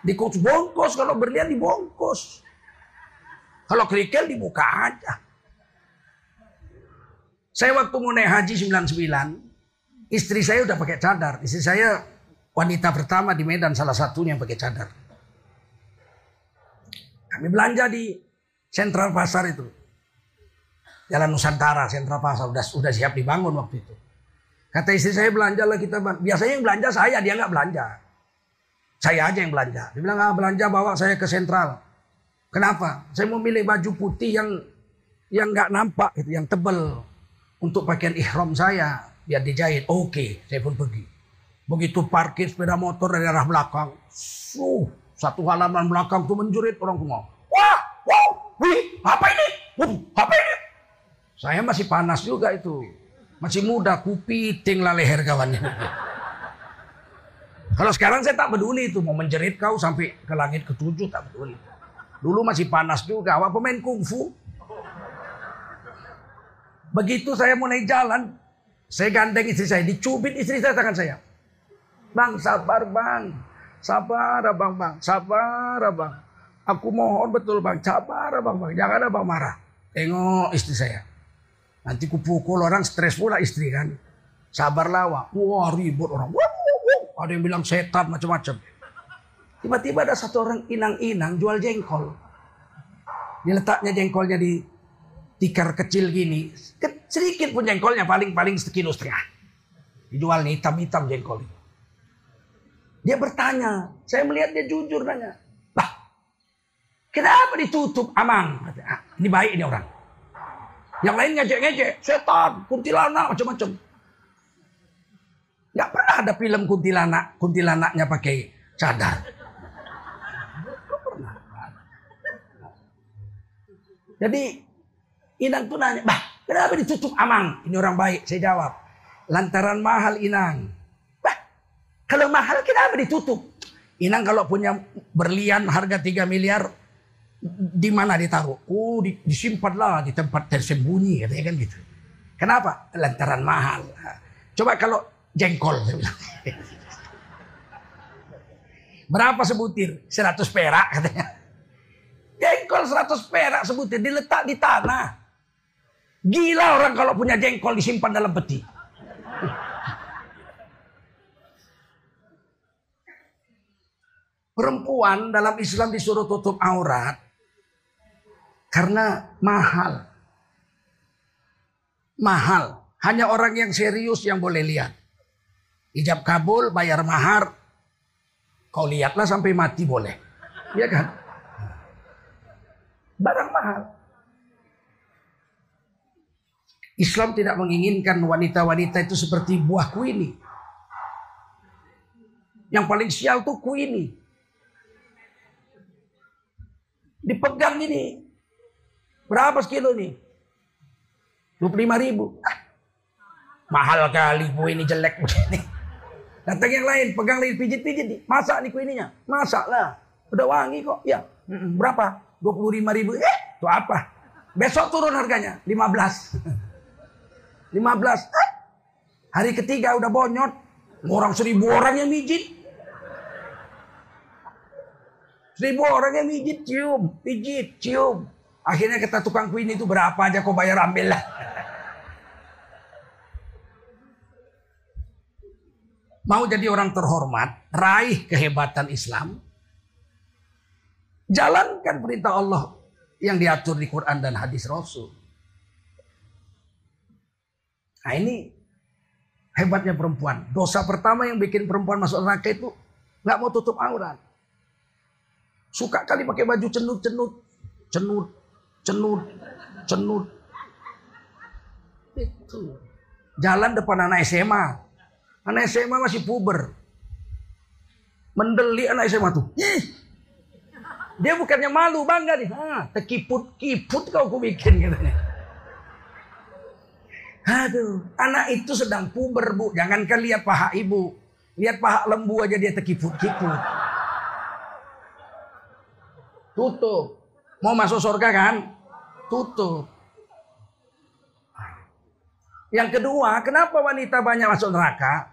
Dikos bongkos kalau berlian dibongkos. Kalau kerikil dibuka aja. Saya waktu mau naik haji 99, istri saya udah pakai cadar. Istri saya wanita pertama di Medan salah satunya yang pakai cadar. Kami belanja di sentral pasar itu. Jalan Nusantara, sentral pasar udah sudah siap dibangun waktu itu. Kata istri saya belanja lah kita. Biasanya yang belanja saya, dia nggak belanja. Saya aja yang belanja. Dia bilang ah, belanja bawa saya ke sentral. Kenapa? Saya mau milih baju putih yang yang nggak nampak, itu, yang tebel untuk pakaian ihram saya biar dijahit. Oke, saya pun pergi. Begitu parkir sepeda motor dari arah belakang, suh, satu halaman belakang tuh menjerit orang semua. Wah, wow, wih, apa ini? Wah, apa ini? Saya masih panas juga itu. Masih muda, kupiting lah leher kawannya. Kalau sekarang saya tak peduli itu. Mau menjerit kau sampai ke langit ketujuh tak peduli. Dulu masih panas juga. Awak pemain kungfu. Begitu saya mulai jalan, saya gandeng istri saya, dicubit istri saya tangan saya. Bang, sabar bang. Sabar abang bang, sabar abang. Aku mohon betul bang, sabar abang bang. Jangan abang marah. Tengok istri saya. Nanti kupukul orang stres pula istri kan. Sabarlah wah. Wah ribut orang. Wah, wah, wah. Ada yang bilang setan macam-macam. Tiba-tiba ada satu orang inang-inang jual jengkol. Diletaknya jengkolnya di tikar kecil gini. Sedikit pun jengkolnya paling-paling sekilo setengah. Dijual nih hitam-hitam jengkol. Dia bertanya, saya melihat dia jujur nanya. Bah, kenapa ditutup amang? Ah, ini baik ini orang. Yang lain ngejek-ngejek, setan, kuntilanak, macam-macam. Gak pernah ada film kuntilanak, kuntilanaknya pakai cadar. Jadi Inang tuh nanya, bah kenapa ditutup amang? Ini orang baik, saya jawab. Lantaran mahal Inang. Bah, kalau mahal kenapa ditutup? Inang kalau punya berlian harga 3 miliar, di mana ditaruh? Oh, disimpanlah di tempat tersembunyi, katanya kan gitu. Kenapa? Lantaran mahal. Coba kalau jengkol. [LAUGHS] Berapa sebutir? 100 perak katanya. Jengkol 100 perak sebutir diletak di tanah. Gila orang kalau punya jengkol disimpan dalam peti. Perempuan dalam Islam disuruh tutup aurat karena mahal. Mahal. Hanya orang yang serius yang boleh lihat. Ijab kabul, bayar mahar. Kau lihatlah sampai mati boleh. Iya kan? Barang mahal. Islam tidak menginginkan wanita-wanita itu seperti buah kuini. Yang paling sial tuh kuini. Dipegang ini. Berapa sekilo nih? 25 ribu. Ah, mahal kali kue ini jelek [LAUGHS] begini. Datang yang lain, pegang lagi pijit-pijit. Masak nih kuininya. Masak lah. Udah wangi kok. Ya. Berapa? 25 ribu. Eh, itu apa? Besok turun harganya. 15. 15. Hari ketiga udah bonyot. Orang seribu orang yang mijit. Seribu orang yang mijit cium. Pijit, cium. Akhirnya kata tukang kuin itu berapa aja kau bayar ambil lah. Mau jadi orang terhormat, raih kehebatan Islam. Jalankan perintah Allah yang diatur di Quran dan hadis Rasul. Nah ini hebatnya perempuan. Dosa pertama yang bikin perempuan masuk neraka itu nggak mau tutup aurat. Suka kali pakai baju cenut-cenut, cenut, cenut, cenut. Itu. Jalan depan anak SMA. Anak SMA masih puber. Mendeli anak SMA tuh. Ih. Dia bukannya malu, bangga nih. Ah, tekiput-kiput kau ku bikin katanya. Aduh, anak itu sedang puber bu. Jangankan lihat paha ibu. Lihat paha lembu aja dia terkiput-kiput. Tutup. Mau masuk surga kan? Tutup. Yang kedua, kenapa wanita banyak masuk neraka?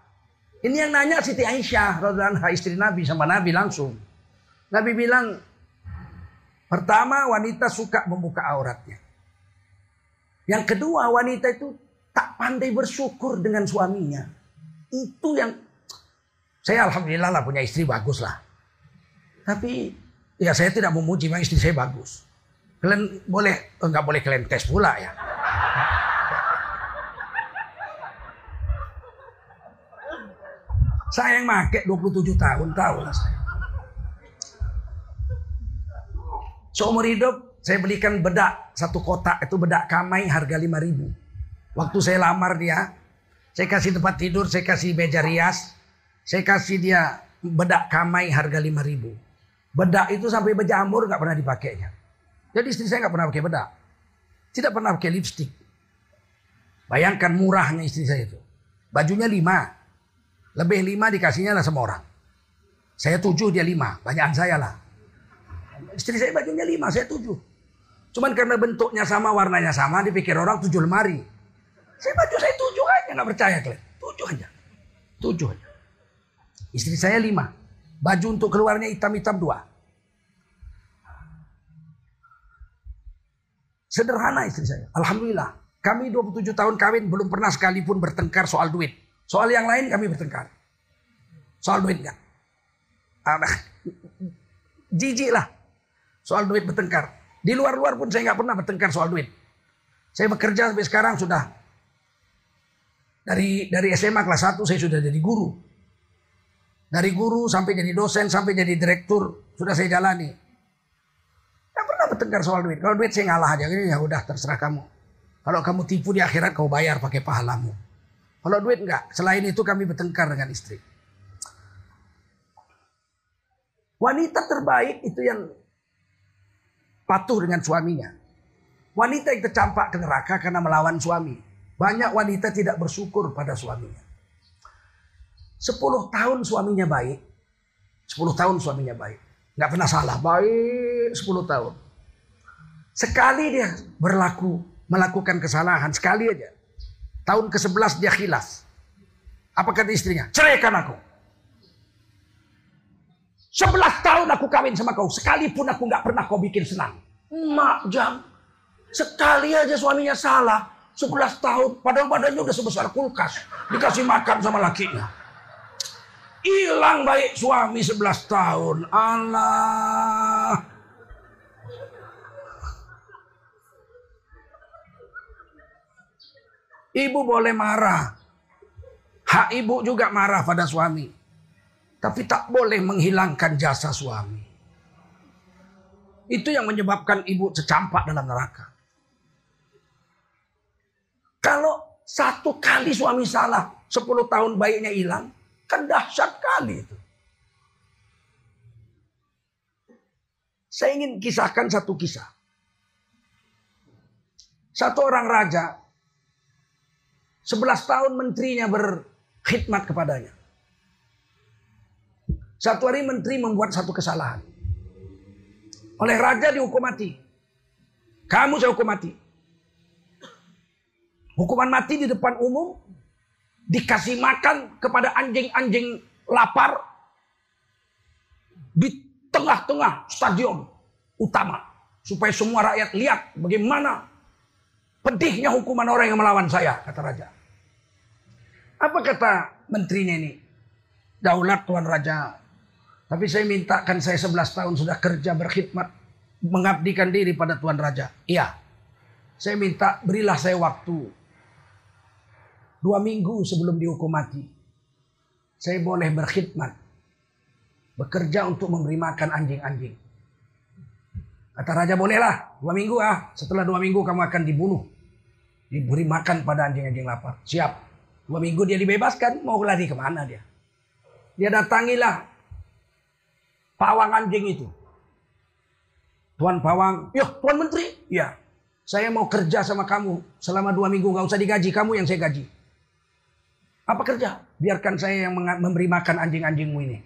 Ini yang nanya Siti Aisyah, istri Nabi sama Nabi langsung. Nabi bilang, pertama wanita suka membuka auratnya. Yang kedua, wanita itu tak pandai bersyukur dengan suaminya. Itu yang saya alhamdulillah lah punya istri bagus lah. Tapi ya saya tidak memuji memang istri saya bagus. Kalian boleh enggak oh, boleh kalian tes pula ya. Saya yang make 27 tahun, tahu lah saya. Seumur hidup saya belikan bedak satu kotak itu bedak kamai harga 5 ribu. Waktu saya lamar dia, saya kasih tempat tidur, saya kasih meja rias, saya kasih dia bedak kamai harga 5 ribu. Bedak itu sampai berjamur nggak pernah dipakainya. Jadi istri saya nggak pernah pakai bedak. Tidak pernah pakai lipstick. Bayangkan murahnya istri saya itu. Bajunya lima. Lebih lima dikasihnya lah sama orang. Saya tujuh, dia lima. Banyakan saya lah. Istri saya bajunya lima, saya tujuh. Cuman karena bentuknya sama, warnanya sama, dipikir orang tujuh lemari. Saya baju saya tujuh aja, nggak percaya kalian. Tujuh aja. Tujuh aja. Istri saya lima. Baju untuk keluarnya hitam-hitam dua. Sederhana istri saya. Alhamdulillah. Kami 27 tahun kawin belum pernah sekalipun bertengkar soal duit. Soal yang lain kami bertengkar. Soal duit. Anak jijik lah. Soal duit bertengkar. Di luar-luar pun saya nggak pernah bertengkar soal duit. Saya bekerja sampai sekarang sudah dari dari SMA kelas 1 saya sudah jadi guru. Dari guru sampai jadi dosen sampai jadi direktur sudah saya jalani. Tidak pernah bertengkar soal duit. Kalau duit saya ngalah aja ya udah terserah kamu. Kalau kamu tipu di akhirat kau bayar pakai pahalamu. Kalau duit enggak. Selain itu kami bertengkar dengan istri. Wanita terbaik itu yang patuh dengan suaminya. Wanita yang tercampak ke neraka karena melawan suami. Banyak wanita tidak bersyukur pada suaminya. Sepuluh tahun suaminya baik. Sepuluh tahun suaminya baik. Nggak pernah salah. Baik sepuluh tahun. Sekali dia berlaku melakukan kesalahan. Sekali aja. Tahun ke-11 dia khilaf. Apa kata istrinya? Ceraikan aku. 11 tahun aku kawin sama kau. Sekalipun aku nggak pernah kau bikin senang. Mak jam. Sekali aja suaminya salah. 11 tahun. Padahal badannya udah sebesar kulkas. Dikasih makan sama lakinya. Hilang baik suami 11 tahun. Allah. Ibu boleh marah. Hak ibu juga marah pada suami. Tapi tak boleh menghilangkan jasa suami. Itu yang menyebabkan ibu secampak dalam neraka. Kalau satu kali suami salah, sepuluh tahun baiknya hilang, kan dahsyat kali itu. Saya ingin kisahkan satu kisah. Satu orang raja 11 tahun menterinya berkhidmat kepadanya. Satu hari menteri membuat satu kesalahan. Oleh raja dihukum mati. Kamu saya hukum mati. Hukuman mati di depan umum. Dikasih makan kepada anjing-anjing lapar. Di tengah-tengah stadion utama. Supaya semua rakyat lihat bagaimana Pedihnya hukuman orang yang melawan saya, kata raja. Apa kata menterinya ini? Daulat Tuan Raja. Tapi saya minta kan saya 11 tahun sudah kerja berkhidmat. Mengabdikan diri pada Tuan Raja. Iya. Saya minta berilah saya waktu. Dua minggu sebelum dihukum mati. Saya boleh berkhidmat. Bekerja untuk memberi makan anjing-anjing. Kata raja bolehlah. Dua minggu ah. Setelah dua minggu kamu akan dibunuh. Diberi makan pada anjing-anjing lapar. Siap. Dua minggu dia dibebaskan. Mau lari ke mana dia? Dia datangilah pawang anjing itu. Tuan pawang. Ya Tuan Menteri. Ya. Saya mau kerja sama kamu. Selama dua minggu nggak usah digaji. Kamu yang saya gaji. Apa kerja? Biarkan saya yang memberi makan anjing-anjingmu ini.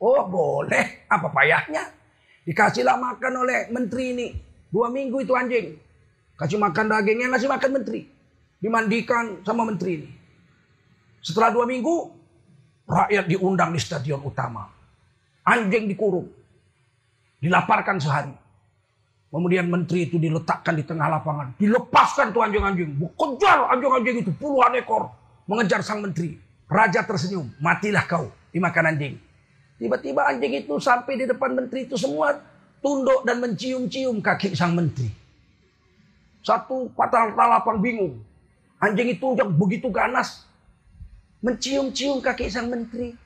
Oh boleh. Apa payahnya? Dikasihlah makan oleh menteri ini. Dua minggu itu anjing. Kasih makan dagingnya, ngasih makan menteri. Dimandikan sama menteri ini. Setelah dua minggu, rakyat diundang di stadion utama. Anjing dikurung. Dilaparkan sehari. Kemudian menteri itu diletakkan di tengah lapangan. Dilepaskan tuh anjing-anjing. Kejar anjing-anjing itu puluhan ekor. Mengejar sang menteri. Raja tersenyum. Matilah kau dimakan anjing. Tiba-tiba anjing itu sampai di depan menteri itu semua tunduk dan mencium-cium kaki sang menteri. Satu patah lapang bingung. Anjing itu yang begitu ganas. Mencium-cium kaki sang menteri.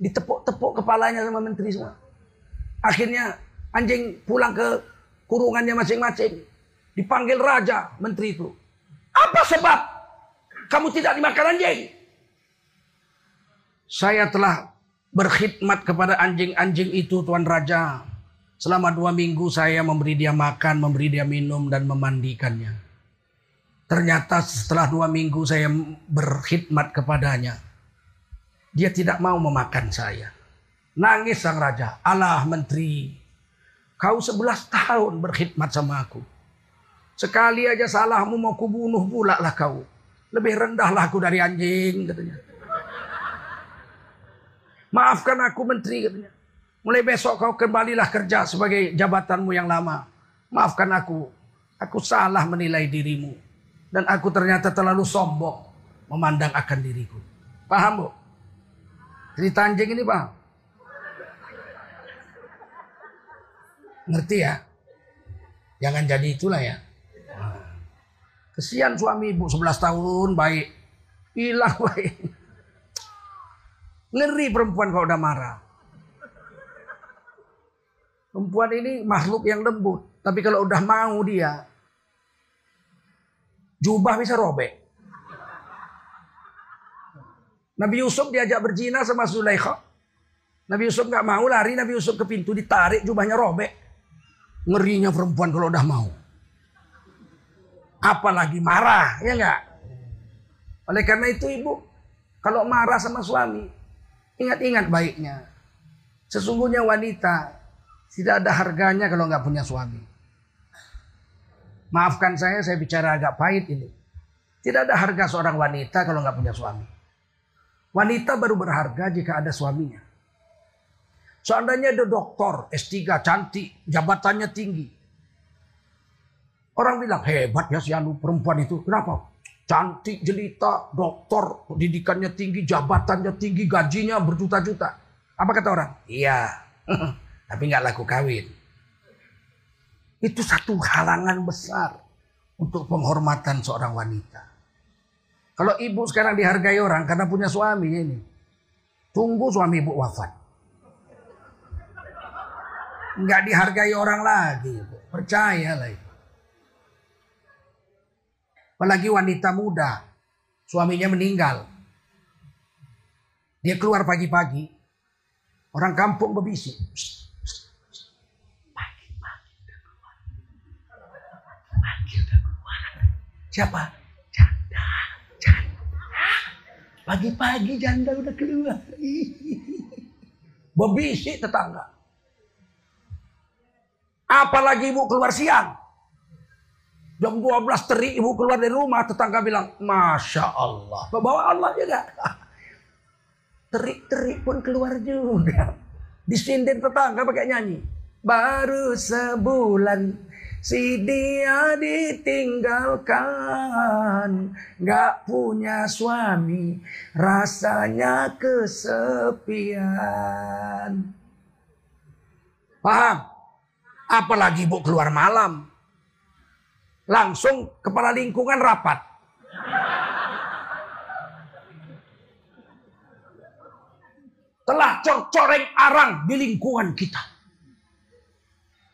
Ditepuk-tepuk kepalanya sama menteri semua. Akhirnya anjing pulang ke kurungannya masing-masing. Dipanggil raja menteri itu. Apa sebab kamu tidak dimakan anjing? Saya telah berkhidmat kepada anjing-anjing itu Tuan Raja. Selama dua minggu saya memberi dia makan, memberi dia minum dan memandikannya. Ternyata setelah dua minggu saya berkhidmat kepadanya. Dia tidak mau memakan saya. Nangis sang raja. Allah menteri Kau sebelas tahun berkhidmat sama aku. Sekali aja salahmu mau kubunuh pula lah kau. Lebih rendahlah aku dari anjing katanya. Maafkan aku menteri katanya. Mulai besok kau kembalilah kerja sebagai jabatanmu yang lama. Maafkan aku. Aku salah menilai dirimu. Dan aku ternyata terlalu sombong memandang akan diriku. Paham bu? Cerita anjing ini paham? Ngerti ya? Jangan jadi itulah ya. Kesian suami ibu 11 tahun baik. Hilang [LAUGHS] baik. Ngeri perempuan kalau udah marah. Perempuan ini makhluk yang lembut. Tapi kalau udah mau dia. Jubah bisa robek. Nabi Yusuf diajak berzina sama Zulaikha. Nabi Yusuf nggak mau lari. Nabi Yusuf ke pintu ditarik jubahnya robek. Ngerinya perempuan kalau udah mau. Apalagi marah, ya enggak? Oleh karena itu ibu, kalau marah sama suami, ingat-ingat baiknya. Sesungguhnya wanita tidak ada harganya kalau nggak punya suami. Maafkan saya, saya bicara agak pahit ini. Tidak ada harga seorang wanita kalau nggak punya suami. Wanita baru berharga jika ada suaminya. Seandainya ada dokter S3 cantik, jabatannya tinggi. Orang bilang hebat ya si anu perempuan itu. Kenapa? Cantik, jelita, dokter, pendidikannya tinggi, jabatannya tinggi, gajinya berjuta-juta. Apa kata orang? Iya, [LAUGHS] tapi nggak laku kawin. Itu satu halangan besar untuk penghormatan seorang wanita. Kalau ibu sekarang dihargai orang karena punya suami ini. Tunggu suami ibu wafat nggak dihargai orang lagi. Percayalah itu. Apalagi wanita muda, suaminya meninggal. Dia keluar pagi-pagi, orang kampung berbisik. Pagi-pagi udah keluar. Pagi udah keluar. Siapa? Janda. Janda. Pagi-pagi janda udah keluar. Berbisik tetangga. Apalagi ibu keluar siang. Jam 12 terik ibu keluar dari rumah. Tetangga bilang, Masya Allah. Bawa Allah juga. [LAUGHS] Terik-terik pun keluar juga. Disindir tetangga pakai nyanyi. Baru sebulan si dia ditinggalkan. Gak punya suami. Rasanya kesepian. Paham? Apalagi ibu keluar malam. Langsung kepala lingkungan rapat. Telah cor-coreng arang di lingkungan kita.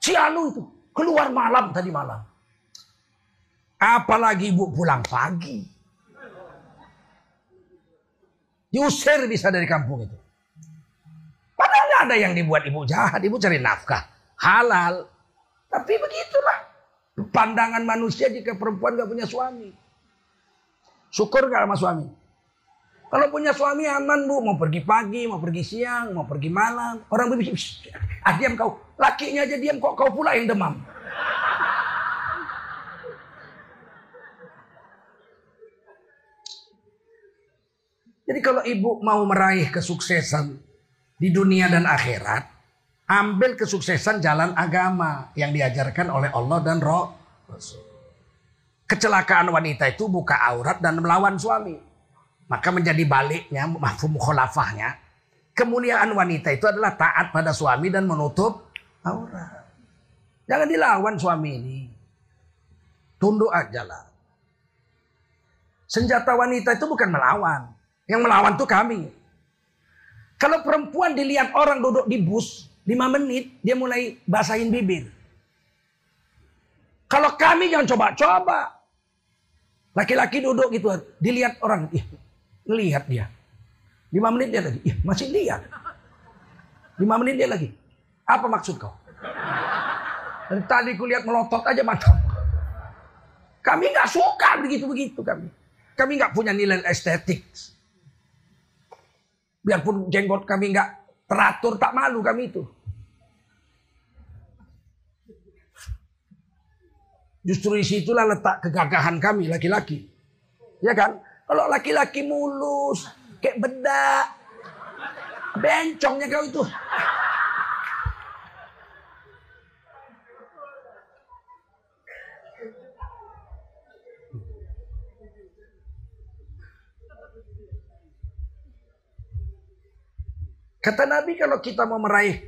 Si Anu itu keluar malam tadi malam. Apalagi ibu pulang pagi. Diusir bisa dari kampung itu. Padahal ada yang dibuat ibu jahat. Ibu cari nafkah halal. Tapi begitulah pandangan manusia jika perempuan gak punya suami. Syukur gak sama suami? Kalau punya suami aman bu, mau pergi pagi, mau pergi siang, mau pergi malam. Orang berbisik, ah diam kau. Lakinya aja diam kok kau pula yang demam. Jadi kalau ibu mau meraih kesuksesan di dunia dan akhirat, ambil kesuksesan jalan agama yang diajarkan oleh Allah dan Rasul. Kecelakaan wanita itu buka aurat dan melawan suami. Maka menjadi baliknya, mahfum kholafahnya. Kemuliaan wanita itu adalah taat pada suami dan menutup aurat. Jangan dilawan suami ini. Tunduk aja lah. Senjata wanita itu bukan melawan. Yang melawan tuh kami. Kalau perempuan dilihat orang duduk di bus, 5 menit dia mulai basahin bibir. Kalau kami jangan coba-coba. Laki-laki duduk gitu, dilihat orang, ih, ngelihat dia. 5 menit dia lagi, ih, masih lihat. 5 menit dia lagi. Apa maksud kau? Dari tadi kulihat melotot aja mata. Kami nggak suka begitu-begitu kami. Kami nggak punya nilai estetik. Biarpun jenggot kami nggak teratur, tak malu kami itu. Justru di situlah letak kegagahan kami laki-laki. Ya kan? Kalau laki-laki mulus, kayak bedak, bencongnya kau itu. Kata Nabi kalau kita mau meraih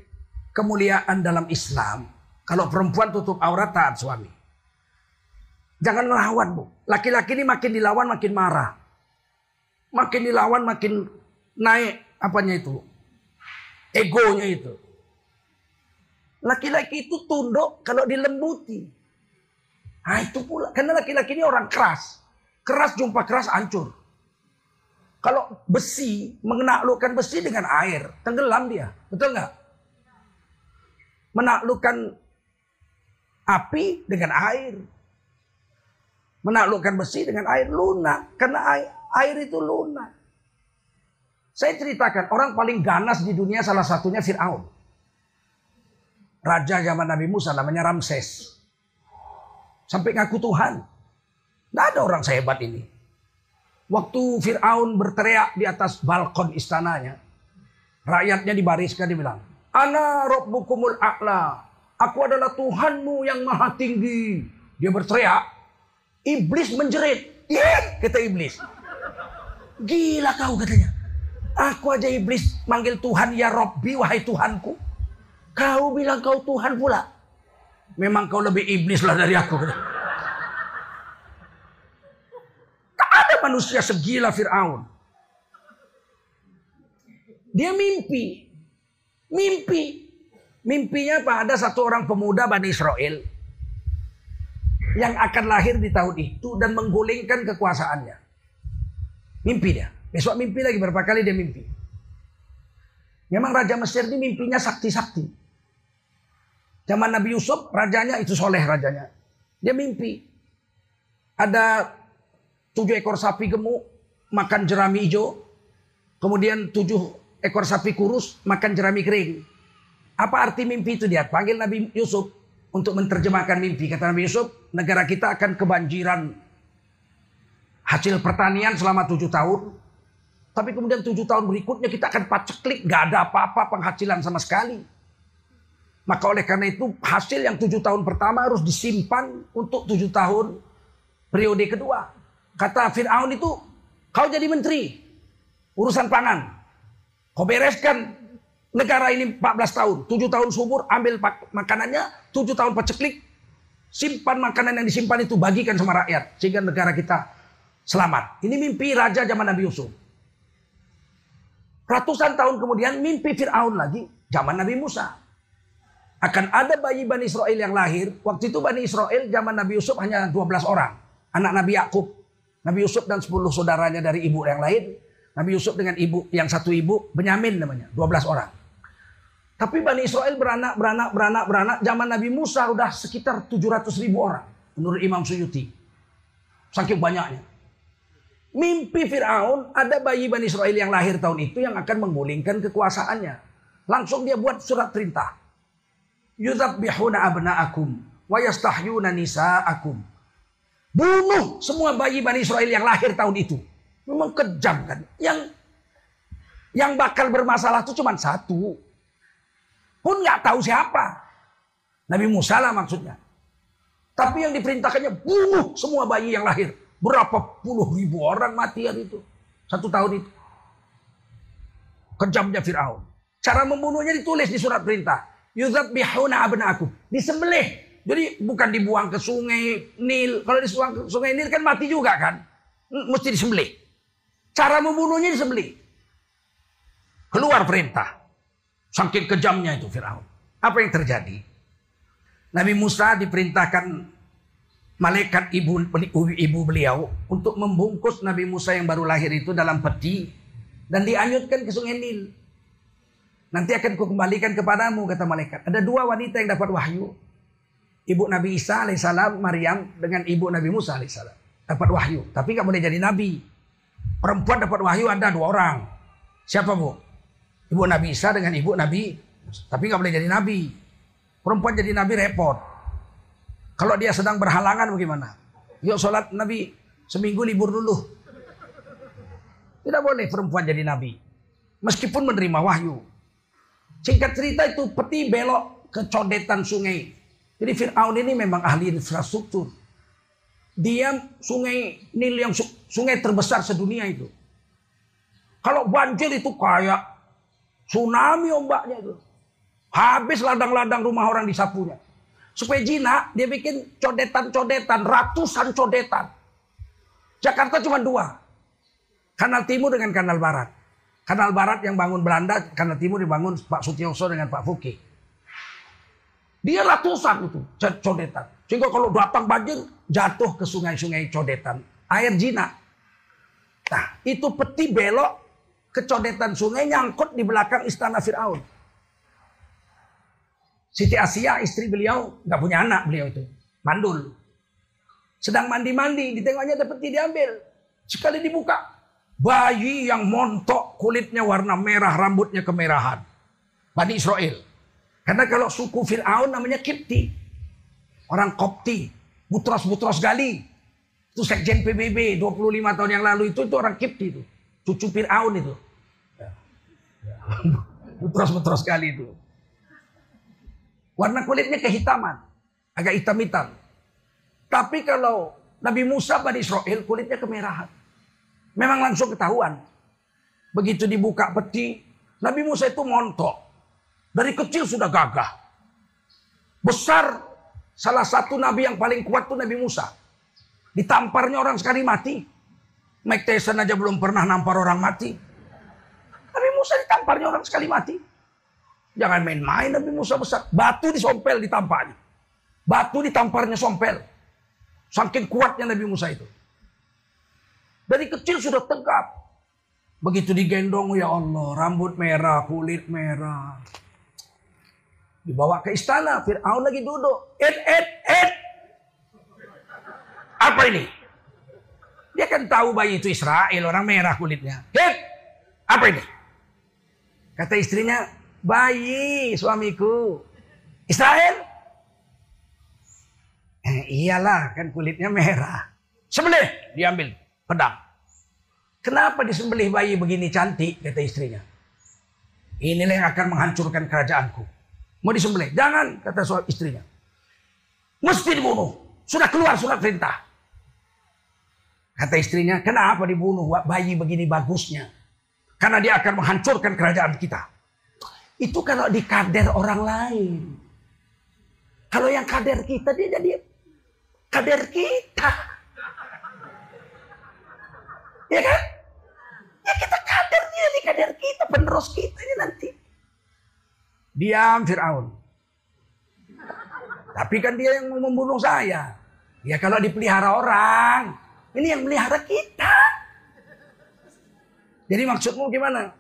kemuliaan dalam Islam, kalau perempuan tutup aurat taat suami. Jangan melawan, Bu. Laki-laki ini makin dilawan makin marah. Makin dilawan makin naik apanya itu. Egonya itu. Laki-laki itu tunduk kalau dilembuti. Nah itu pula. Karena laki-laki ini orang keras. Keras jumpa keras hancur. Kalau besi menaklukkan besi dengan air, tenggelam dia. Betul nggak? Menaklukkan api dengan air. Menaklukkan besi dengan air lunak. Karena air, air itu lunak. Saya ceritakan orang paling ganas di dunia salah satunya Fir'aun. Raja zaman Nabi Musa namanya Ramses. Sampai ngaku Tuhan. Tidak ada orang sehebat ini. Waktu Fir'aun berteriak di atas balkon istananya. Rakyatnya dibariskan, dia bilang. Ana rabbukumul a'la. Aku adalah Tuhanmu yang maha tinggi. Dia berteriak. Iblis menjerit. Yeah, kata iblis. Gila kau katanya. Aku aja iblis manggil Tuhan ya Robbi wahai Tuhanku. Kau bilang kau Tuhan pula. Memang kau lebih iblis lah dari aku. manusia segila Fir'aun. Dia mimpi. Mimpi. Mimpinya apa? Ada satu orang pemuda Bani Israel. Yang akan lahir di tahun itu dan menggulingkan kekuasaannya. Mimpi dia. Besok mimpi lagi berapa kali dia mimpi. Memang Raja Mesir ini mimpinya sakti-sakti. Zaman Nabi Yusuf, rajanya itu soleh rajanya. Dia mimpi. Ada tujuh ekor sapi gemuk makan jerami hijau. Kemudian tujuh ekor sapi kurus makan jerami kering. Apa arti mimpi itu dia? Panggil Nabi Yusuf untuk menerjemahkan mimpi. Kata Nabi Yusuf, negara kita akan kebanjiran hasil pertanian selama tujuh tahun. Tapi kemudian tujuh tahun berikutnya kita akan paceklik. Gak ada apa-apa penghasilan sama sekali. Maka oleh karena itu hasil yang tujuh tahun pertama harus disimpan untuk tujuh tahun periode kedua. Kata Fir'aun itu, kau jadi menteri. Urusan pangan. Kau bereskan negara ini 14 tahun. 7 tahun subur, ambil makanannya. 7 tahun peceklik. Simpan makanan yang disimpan itu bagikan sama rakyat. Sehingga negara kita selamat. Ini mimpi raja zaman Nabi Yusuf. Ratusan tahun kemudian mimpi Fir'aun lagi. Zaman Nabi Musa. Akan ada bayi Bani Israel yang lahir. Waktu itu Bani Israel zaman Nabi Yusuf hanya 12 orang. Anak Nabi Yakub. Nabi Yusuf dan 10 saudaranya dari ibu yang lain. Nabi Yusuf dengan ibu yang satu ibu, Benyamin namanya, 12 orang. Tapi Bani Israel beranak, beranak, beranak, beranak. Zaman Nabi Musa udah sekitar 700 ribu orang. Menurut Imam Suyuti. Saking banyaknya. Mimpi Fir'aun ada bayi Bani Israel yang lahir tahun itu yang akan menggulingkan kekuasaannya. Langsung dia buat surat perintah. Yudhabbihuna abna'akum wa yastahyuna nisa'akum Bunuh semua bayi Bani Israel yang lahir tahun itu. Memang kejam kan. Yang Yang bakal bermasalah itu cuma satu. Pun nggak tahu siapa. Nabi Musa lah maksudnya. Tapi yang diperintahkannya bunuh semua bayi yang lahir. Berapa puluh ribu orang mati hari itu. Satu tahun itu. Kejamnya Fir'aun. Cara membunuhnya ditulis di surat perintah. Yuzab bihuna abna'akum. Disembelih. Jadi bukan dibuang ke sungai Nil. Kalau dibuang ke sungai Nil kan mati juga kan. Mesti disembelih. Cara membunuhnya disembelih. Keluar perintah. Saking kejamnya itu Fir'aun. Apa yang terjadi? Nabi Musa diperintahkan malaikat ibu, ibu beliau untuk membungkus Nabi Musa yang baru lahir itu dalam peti dan dianyutkan ke sungai Nil. Nanti akan kukembalikan kepadamu kata malaikat. Ada dua wanita yang dapat wahyu. Ibu Nabi Isa alaihissalam, Maryam dengan ibu Nabi Musa alaihissalam. Dapat wahyu. Tapi nggak boleh jadi nabi. Perempuan dapat wahyu ada dua orang. Siapa bu? Ibu Nabi Isa dengan ibu Nabi. Tapi nggak boleh jadi nabi. Perempuan jadi nabi repot. Kalau dia sedang berhalangan bagaimana? Yuk sholat nabi seminggu libur dulu. Tidak boleh perempuan jadi nabi. Meskipun menerima wahyu. Singkat cerita itu peti belok ke codetan sungai. Jadi Fir'aun ini memang ahli infrastruktur. Dia sungai Nil yang sungai terbesar sedunia itu. Kalau banjir itu kayak tsunami ombaknya itu. Habis ladang-ladang rumah orang disapunya. Supaya jinak dia bikin codetan-codetan, ratusan codetan. Jakarta cuma dua. Kanal Timur dengan Kanal Barat. Kanal Barat yang bangun Belanda, Kanal Timur dibangun Pak Sutioso dengan Pak Fuki. Dia ratusan itu codetan. Sehingga kalau datang banjir jatuh ke sungai-sungai codetan. Air jinak. Nah itu peti belok ke codetan sungai nyangkut di belakang istana Fir'aun. Siti Asia istri beliau nggak punya anak beliau itu. Mandul. Sedang mandi-mandi ditengoknya ada peti diambil. Sekali dibuka. Bayi yang montok kulitnya warna merah rambutnya kemerahan. Bani Israel. Karena kalau suku Fir'aun namanya Kipti. Orang Kopti. Butros-Butros Gali. Itu sekjen PBB 25 tahun yang lalu itu, itu orang Kipti itu. Cucu Fir'aun itu. [LAUGHS] Butros-Butros Gali itu. Warna kulitnya kehitaman. Agak hitam-hitam. Tapi kalau Nabi Musa pada Israel kulitnya kemerahan. Memang langsung ketahuan. Begitu dibuka peti, Nabi Musa itu montok. Dari kecil sudah gagah. Besar. Salah satu nabi yang paling kuat itu Nabi Musa. Ditamparnya orang sekali mati. Mike Tyson aja belum pernah nampar orang mati. Nabi Musa ditamparnya orang sekali mati. Jangan main-main Nabi Musa besar. Batu disompel ditampaknya. Batu ditamparnya sompel. Saking kuatnya Nabi Musa itu. Dari kecil sudah tegap. Begitu digendong ya Allah. Rambut merah, kulit merah. Dibawa ke istana, Fir'aun lagi duduk. Ed, ed, ed. Apa ini? Dia kan tahu bayi itu Israel, orang merah kulitnya. Ed, apa ini? Kata istrinya, bayi suamiku. Israel? Eh, iyalah, kan kulitnya merah. Sembelih, diambil pedang. Kenapa disembelih bayi begini cantik, kata istrinya. Inilah yang akan menghancurkan kerajaanku. Mau disembelih. Jangan, kata suami istrinya. Mesti dibunuh. Sudah keluar surat perintah. Kata istrinya, kenapa dibunuh bayi begini bagusnya? Karena dia akan menghancurkan kerajaan kita. Itu kalau di kader orang lain. Kalau yang kader kita, dia jadi kader kita. Ya kan? Ya kita kader dia di kader kita, penerus kita ini nanti. Diam Fir'aun. Tapi kan dia yang mau membunuh saya. Ya kalau dipelihara orang. Ini yang melihara kita. Jadi maksudmu gimana?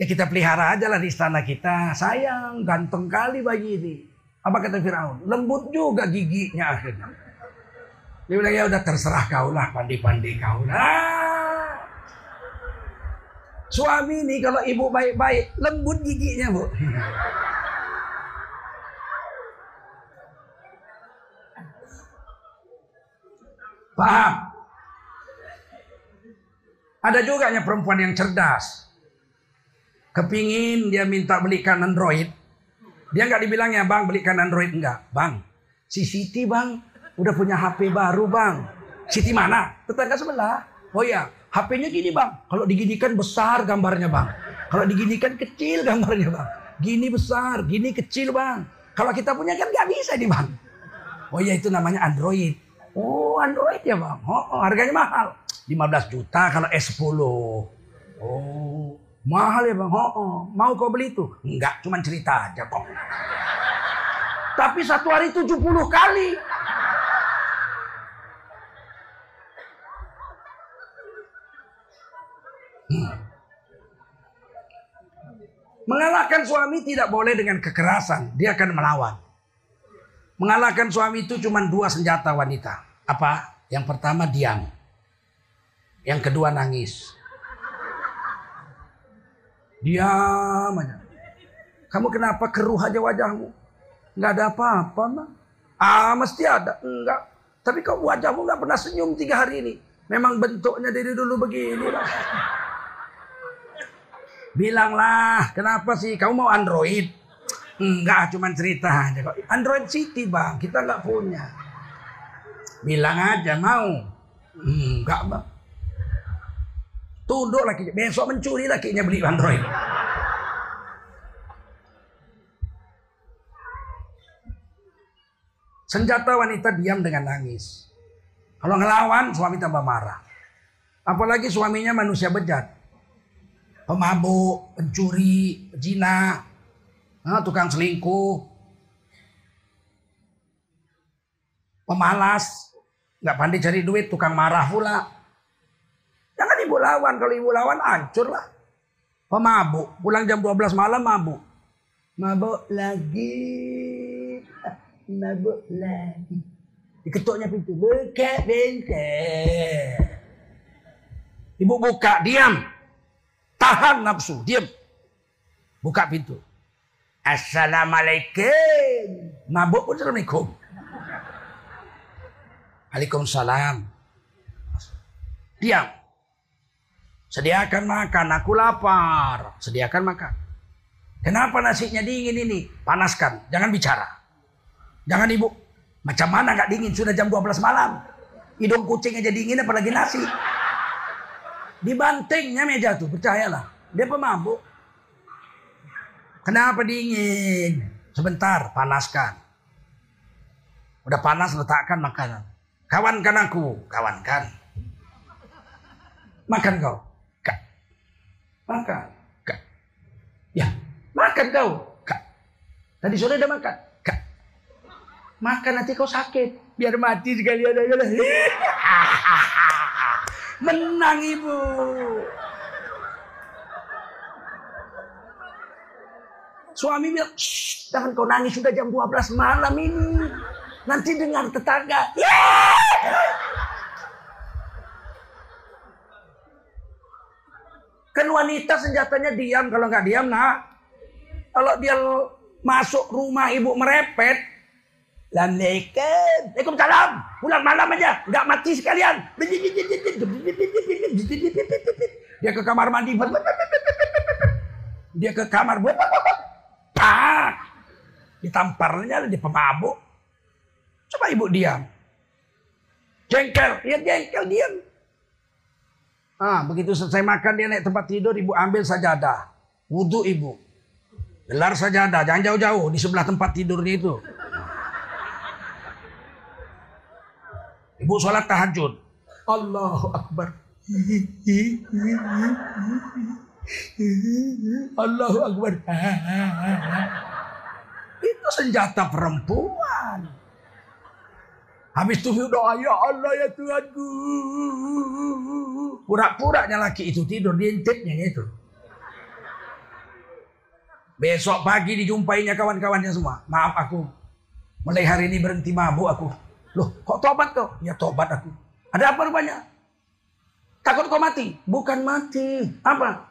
Ya kita pelihara aja lah di istana kita. Sayang, ganteng kali bayi ini. Apa kata Fir'aun? Lembut juga giginya akhirnya. Dia bilang ya udah terserah kau lah, pandi-pandi kau lah. Suami ini kalau ibu baik-baik, lembut giginya bu. [LAUGHS] Paham? Ada juga perempuan yang cerdas. Kepingin dia minta belikan Android. Dia nggak dibilangnya bang belikan Android enggak. Bang, si Siti bang udah punya HP baru bang. Siti mana? Tetangga sebelah. Oh ya, HP-nya gini bang. Kalau diginikan besar gambarnya bang. Kalau diginikan kecil gambarnya bang. Gini besar, gini kecil bang. Kalau kita punya kan nggak bisa nih bang. Oh ya itu namanya Android. Oh Android ya bang. Oh, oh harganya mahal. 15 juta kalau S10. Oh mahal ya bang. Oh, oh. mau kau beli itu? Enggak, cuma cerita aja kok. Tapi satu hari 70 kali. Hmm. Mengalahkan suami tidak boleh dengan kekerasan. Dia akan melawan. Mengalahkan suami itu cuma dua senjata wanita. Apa? Yang pertama diam. Yang kedua nangis. Diam aja. Kamu kenapa keruh aja wajahmu? Nggak ada apa-apa, mah. Ah, mesti ada. Enggak. Tapi kok wajahmu nggak pernah senyum tiga hari ini. Memang bentuknya dari dulu begini. Lah. Bilanglah, kenapa sih? Kamu mau Android? Enggak, cuma cerita aja. Android City bang, kita nggak punya. Bilang aja mau. Enggak bang. Tunduk lagi, besok mencuri lakinya beli Android. Senjata wanita diam dengan nangis. Kalau ngelawan suami tambah marah. Apalagi suaminya manusia bejat. Pemabuk, pencuri, pejina, Nah, tukang selingkuh. Pemalas. Nggak pandai cari duit, tukang marah pula. Jangan ibu lawan. Kalau ibu lawan hancur lah. Pemabuk. Pulang jam 12 malam mabuk. Mabuk lagi. [LAUGHS] Mabuk lagi. Diketuknya pintu. Buka pintu. Ibu buka, diam. Tahan nafsu, diam. Buka pintu. Assalamualaikum. Mabuk pun Assalamualaikum. Waalaikumsalam. Diam. Sediakan makan, aku lapar. Sediakan makan. Kenapa nasinya dingin ini? Panaskan, jangan bicara. Jangan ibu. Macam mana nggak dingin? Sudah jam 12 malam. Hidung kucing aja dingin apalagi nasi. Dibantingnya meja tuh, percayalah. Dia pemabuk. Kenapa dingin? Sebentar, panaskan. Udah panas, letakkan makanan. Kawankan aku, kawankan. Makan kau. Makan. Kak. Ya, makan kau. Kak. Tadi sore udah makan. Kak. Makan nanti kau sakit. Biar mati sekalian aja lah. [LAUGHS] Menang ibu. Suami bilang, jangan kau nangis sudah jam 12 malam ini. Nanti dengar tetangga. [LAUGHS] Kan wanita senjatanya diam. Kalau nggak diam, nak. Kalau dia masuk rumah ibu merepet. Assalamualaikum. salam. Pulang malam aja. Nggak mati sekalian. Dia ke kamar mandi. Dia ke kamar. Tak. Ditamparnya di pemabuk. Coba ibu diam. Jengkel. Dia jengkel diam. Ah, begitu selesai makan dia naik tempat tidur, ibu ambil sajadah. Wudhu ibu. Gelar sajadah, jangan jauh-jauh di sebelah tempat tidurnya itu. Ibu sholat tahajud. Allahu Akbar. Allahu Akbar. Itu senjata perempuan. Habis itu doa ya Allah ya Tuhanku. Pura-puranya laki itu tidur diintipnya itu. Besok pagi dijumpainya kawan-kawannya semua. Maaf aku. Mulai hari ini berhenti mabuk aku. Loh kok tobat kau? Ya tobat aku. Ada apa rupanya? Takut kau mati? Bukan mati. Apa?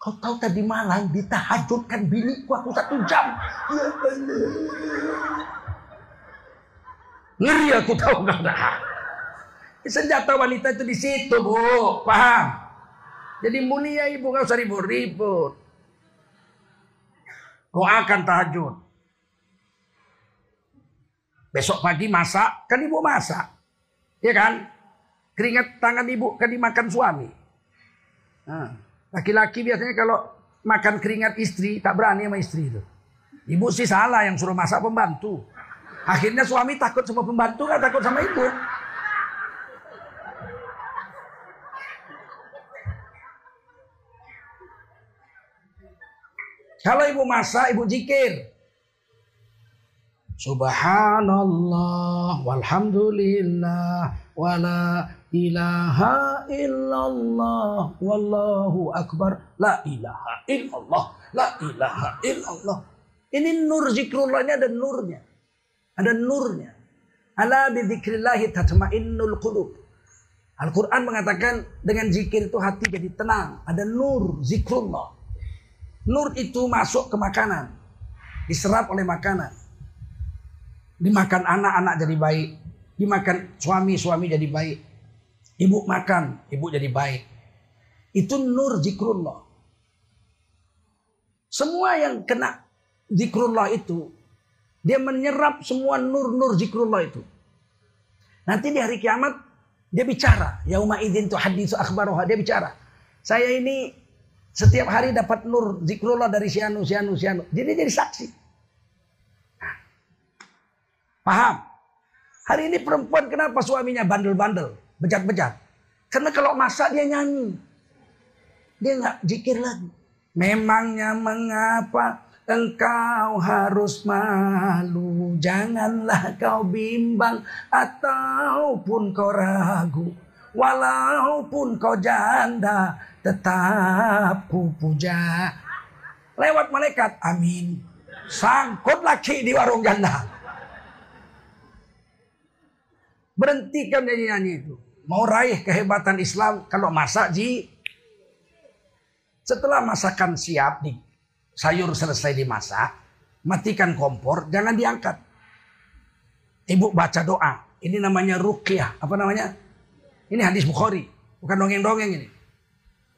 Kau tahu tadi malam ditahajudkan biniku aku satu jam. Ya Allah. Ngeri aku tahu nggak Senjata wanita itu di situ bu, paham? Jadi mulia ibu nggak usah ribut-ribut. Doakan tahajud. Besok pagi masak, kan ibu masak. Ya kan? Keringat tangan ibu kan dimakan suami. Nah, laki-laki biasanya kalau makan keringat istri, tak berani sama istri itu. Ibu sih salah yang suruh masak pembantu. Akhirnya suami takut sama pembantu, kan takut sama ibu. Kalau ibu masak, ibu jikir. Subhanallah walhamdulillah wala ilaha illallah wallahu akbar la ilaha illallah la ilaha illallah. Ini nur zikrullah ini ada nurnya. Ada nurnya. Ala bidzikrillahi tatmainnul qulub. Al-Quran mengatakan dengan zikir itu hati jadi tenang. Ada nur zikrullah. Nur itu masuk ke makanan. Diserap oleh makanan. Dimakan anak-anak jadi baik. Dimakan suami-suami jadi baik. Ibu makan, ibu jadi baik. Itu nur zikrullah. Semua yang kena zikrullah itu, dia menyerap semua nur-nur zikrullah itu. Nanti di hari kiamat, dia bicara. Yauma idzin tuhaditsu akhbaroha. Dia bicara. Saya ini setiap hari dapat nur zikrullah dari sianu, sianu, sianu. Jadi jadi saksi. Paham? Hari ini perempuan kenapa suaminya bandel-bandel, bejat-bejat? Karena kalau masak dia nyanyi. Dia nggak zikir lagi. Memangnya mengapa engkau harus malu? Janganlah kau bimbang ataupun kau ragu. Walaupun kau janda, tetap ku puja. Lewat malaikat, amin. Sangkut laki di warung janda. Berhentikan nyanyi-nyanyi itu. Mau raih kehebatan Islam kalau masak ji. Setelah masakan siap, di sayur selesai dimasak, matikan kompor, jangan diangkat. Ibu baca doa. Ini namanya rukyah. Apa namanya? Ini hadis Bukhari, bukan dongeng-dongeng ini.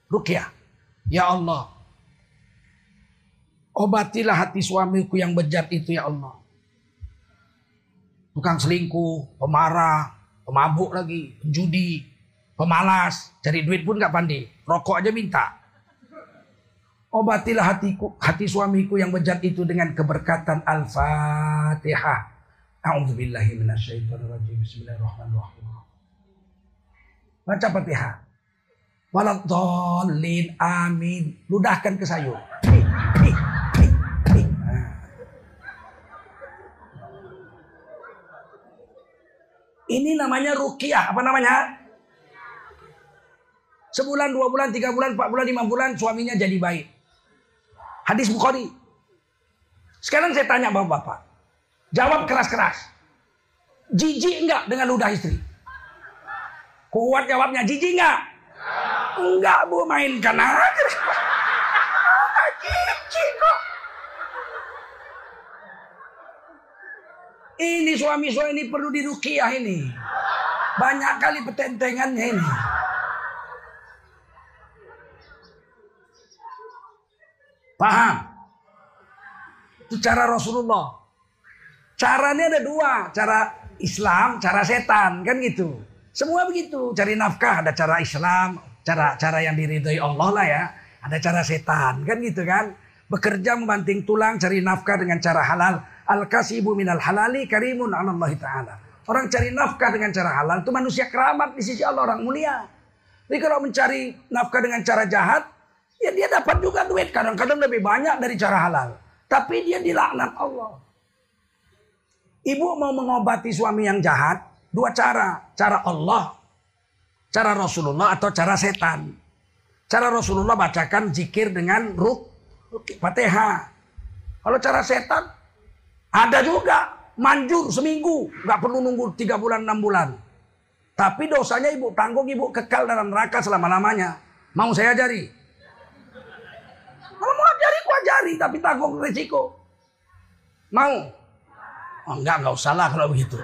Rukyah. Ya Allah. Obatilah hati suamiku yang bejat itu ya Allah. Tukang selingkuh, pemarah, pemabuk lagi, judi, pemalas, cari duit pun gak pandai. Rokok aja minta. Obatilah hatiku, hati suamiku yang bejat itu dengan keberkatan Al-Fatihah. A'udzubillahi minasyaitonirrajim. Bismillahirrahmanirrahim. Baca Fatihah. Waladhalin amin. Ludahkan ke sayur. Ini namanya rukiah. Apa namanya? Sebulan, dua bulan, tiga bulan, empat bulan, lima bulan suaminya jadi baik. Hadis Bukhari. Sekarang saya tanya bapak-bapak. Jawab keras-keras. Jijik enggak dengan ludah istri? Kuat jawabnya, jijik nggak? Enggak bu. [LAUGHS] Jijik kok. Ini suami-suami ini perlu dirukiah ini. Banyak kali petentengannya ini. Paham? Itu cara Rasulullah. Caranya ada dua. Cara Islam, cara setan. Kan gitu. Semua begitu, cari nafkah ada cara Islam, cara cara yang diridhoi Allah lah ya. Ada cara setan, kan gitu kan? Bekerja membanting tulang cari nafkah dengan cara halal. Al-kasibu minal halali karimun Allah taala. Orang cari nafkah dengan cara halal itu manusia keramat di sisi Allah orang mulia. Tapi kalau mencari nafkah dengan cara jahat, ya dia dapat juga duit kadang-kadang lebih banyak dari cara halal. Tapi dia dilaknat Allah. Ibu mau mengobati suami yang jahat, Dua cara. Cara Allah, cara Rasulullah atau cara setan. Cara Rasulullah bacakan zikir dengan ruk, fatihah. Kalau cara setan, ada juga. Manjur seminggu. Nggak perlu nunggu tiga bulan, enam bulan. Tapi dosanya ibu tanggung ibu kekal dalam neraka selama-lamanya. Mau saya ajari? Kalau mau ajari, ku ajari. Tapi tanggung risiko. Mau? Oh, enggak, enggak usah lah kalau begitu.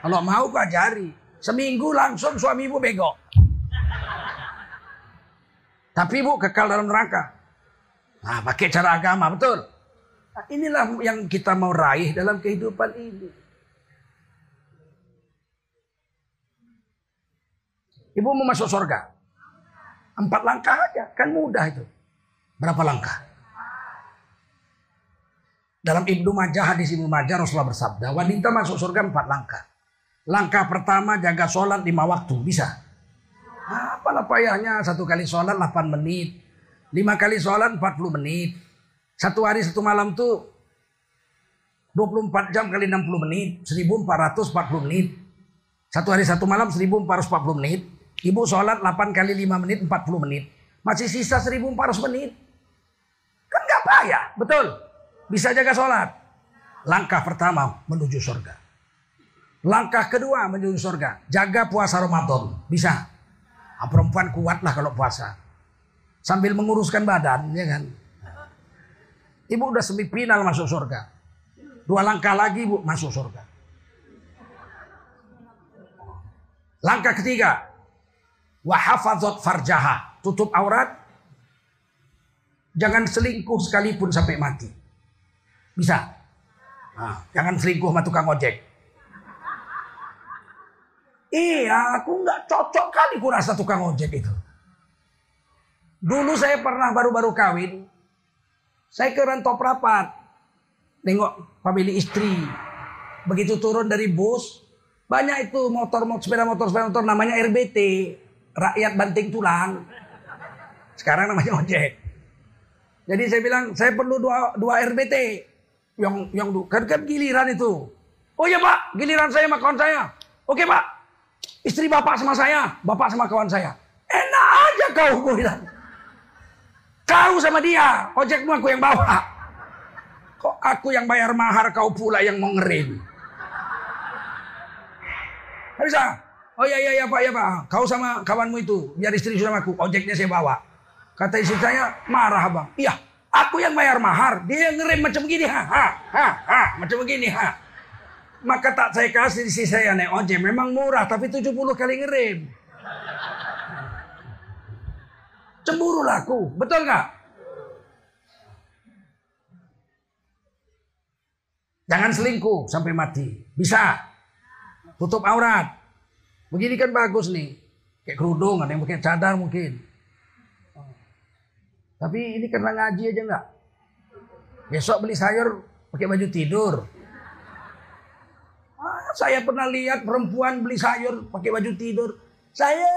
Kalau mau kau ajari. Seminggu langsung suami ibu bego. Tapi ibu kekal dalam neraka. Nah, pakai cara agama, betul? Nah, inilah yang kita mau raih dalam kehidupan ini. Ibu mau masuk surga. Empat langkah aja, kan mudah itu. Berapa langkah? Dalam Ibnu Majah, hadis Ibnu Majah Rasulullah bersabda, wanita masuk surga empat langkah. Langkah pertama jaga sholat lima waktu, bisa. Apalah payahnya satu kali sholat 8 menit. Lima kali sholat 40 menit. Satu hari satu malam tuh 24 jam kali 60 menit. 1440 menit. Satu hari satu malam 1440 menit. Ibu sholat 8 kali 5 menit 40 menit. Masih sisa 1400 menit. Payah, betul. Bisa jaga sholat. Langkah pertama menuju surga. Langkah kedua menuju surga. Jaga puasa Ramadan. Bisa. Nah, perempuan kuat lah kalau puasa. Sambil menguruskan badan, ya kan. Ibu udah semifinal masuk surga. Dua langkah lagi ibu masuk surga. Langkah ketiga. Wahafadzot farjaha. Tutup aurat. Jangan selingkuh sekalipun sampai mati. Bisa. Nah, jangan selingkuh sama tukang ojek. Iya, aku nggak cocok kali kurasa tukang ojek itu. Dulu saya pernah baru-baru kawin. Saya ke rantau rapat. Nengok famili istri. Begitu turun dari bus. Banyak itu motor, motor sepeda motor, sepeda motor namanya RBT. Rakyat banting tulang. Sekarang namanya ojek. Jadi saya bilang, saya perlu dua, dua RBT yang yang kan, kan giliran itu. Oh iya pak, giliran saya sama kawan saya. Oke pak, istri bapak sama saya, bapak sama kawan saya. Enak aja kau bilang. Kau sama dia, ojekmu aku yang bawa. Kok aku yang bayar mahar, kau pula yang mau ngerim. bisa. Oh iya iya iya pak ya pak. Kau sama kawanmu itu biar istri sama aku. Ojeknya saya bawa. Kata istri saya marah bang. Iya Aku yang bayar mahar, dia yang ngerem macam begini, ha, ha, ha, ha, macam begini, ha. Maka tak saya kasih si saya naik ojek, memang murah, tapi 70 kali ngerem. Cemburu laku, betul nggak? Jangan selingkuh sampai mati. Bisa. Tutup aurat. Begini kan bagus nih. Kayak kerudung, ada yang pakai cadar mungkin. Tapi ini karena ngaji aja enggak. Besok beli sayur pakai baju tidur. Ah, saya pernah lihat perempuan beli sayur pakai baju tidur. Saya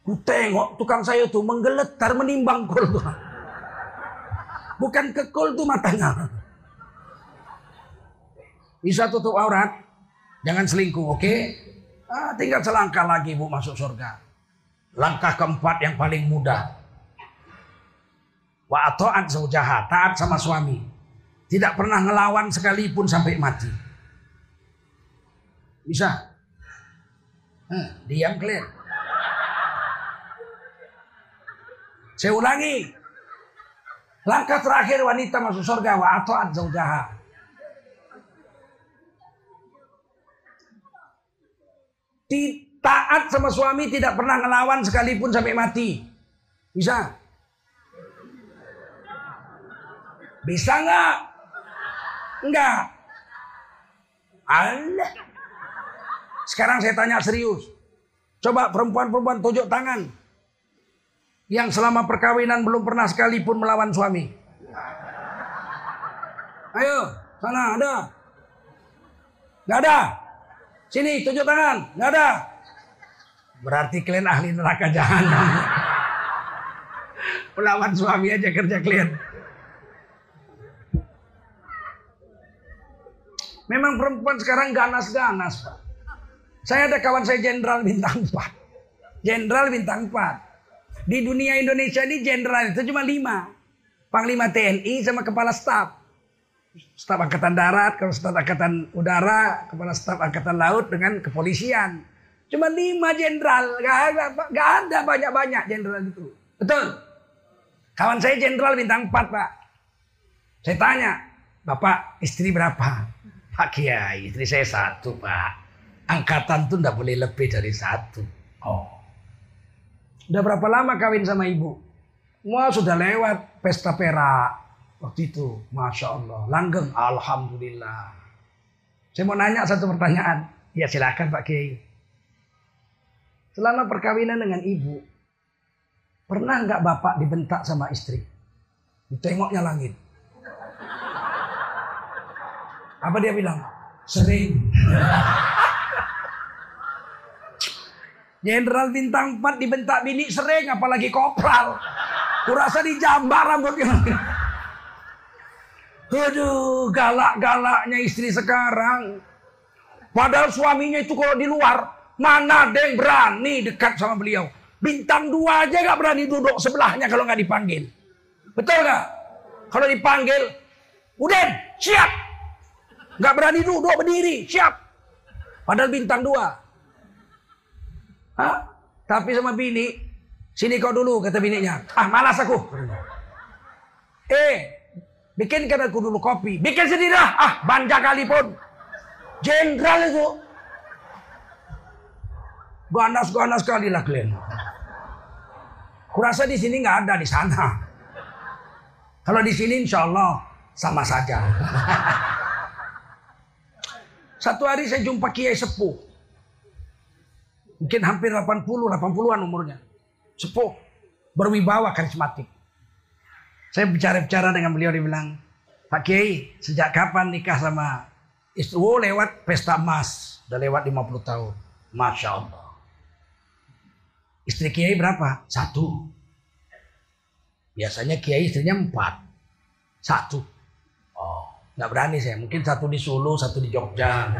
Ku tengok tukang sayur tuh menggeletar menimbang kol tuh. Bukan ke kol tuh matanya. Bisa tutup aurat, jangan selingkuh, oke? Okay? Ah, tinggal selangkah lagi bu masuk surga. Langkah keempat yang paling mudah. Wa ato'at zaujaha, taat sama suami. Tidak pernah ngelawan sekalipun sampai mati. Bisa? Hmm, diam kalian. Saya ulangi. Langkah terakhir wanita masuk surga wa ato'at zaujaha. Taat sama suami tidak pernah ngelawan sekalipun sampai mati. Bisa? Bisa nggak? Enggak. Allah. Sekarang saya tanya serius. Coba perempuan-perempuan tunjuk tangan. Yang selama perkawinan belum pernah sekalipun melawan suami. Ayo, sana ada. Nggak ada. Sini tunjuk tangan. Nggak ada. Berarti kalian ahli neraka jahanam. [LAUGHS] Melawan suami aja kerja kalian. Memang perempuan sekarang ganas-ganas. Saya ada kawan saya jenderal bintang 4. Jenderal bintang 4. Di dunia Indonesia ini jenderal itu cuma 5. Panglima TNI sama kepala staf. Staf Angkatan Darat, kalau staf Angkatan Udara, kepala staf Angkatan Laut dengan kepolisian. Cuma lima jenderal, gak ada banyak-banyak jenderal itu. Betul. Kawan saya jenderal bintang 4, Pak. Saya tanya, Bapak istri berapa? Pak Kiai, istri saya satu Pak. Angkatan tuh ndak boleh lebih dari satu. Oh. Udah berapa lama kawin sama ibu? Wah sudah lewat pesta perak. Waktu itu, Masya Allah. Langgeng, Alhamdulillah. Saya mau nanya satu pertanyaan. Ya silakan Pak Kiai. Selama perkawinan dengan ibu, pernah nggak bapak dibentak sama istri? Ditengoknya langit. Apa dia bilang? Sering. Jenderal bintang 4 dibentak bini sering apalagi kopral. Kurasa dijambar rambutnya. Aduh, galak-galaknya istri sekarang. Padahal suaminya itu kalau di luar, mana ada yang berani dekat sama beliau. Bintang dua aja gak berani duduk sebelahnya kalau nggak dipanggil. Betul gak? Kalau dipanggil, udah siap. Gak berani duduk berdiri, siap. Padahal bintang dua. Hah? Tapi sama bini, sini kau dulu kata bininya. Ah malas aku. Eh, Bikinkan aku dulu kopi. Bikin sendiri lah. Ah, banja kali pun. Jenderal itu. Ganas-ganas sekali lah kalian. Kurasa di sini nggak ada di sana. Kalau di sini insya Allah sama saja. [LAUGHS] Satu hari saya jumpa Kiai Sepuh. Mungkin hampir 80, 80-an umurnya. Sepuh. Berwibawa karismatik. Saya bicara-bicara dengan beliau, dia bilang, Pak Kiai, sejak kapan nikah sama istri? Oh, lewat pesta emas. Udah lewat 50 tahun. Masya Allah. Istri Kiai berapa? Satu. Biasanya Kiai istrinya empat. Satu. Oh, nggak berani saya. Mungkin satu di Solo, satu di Jogja.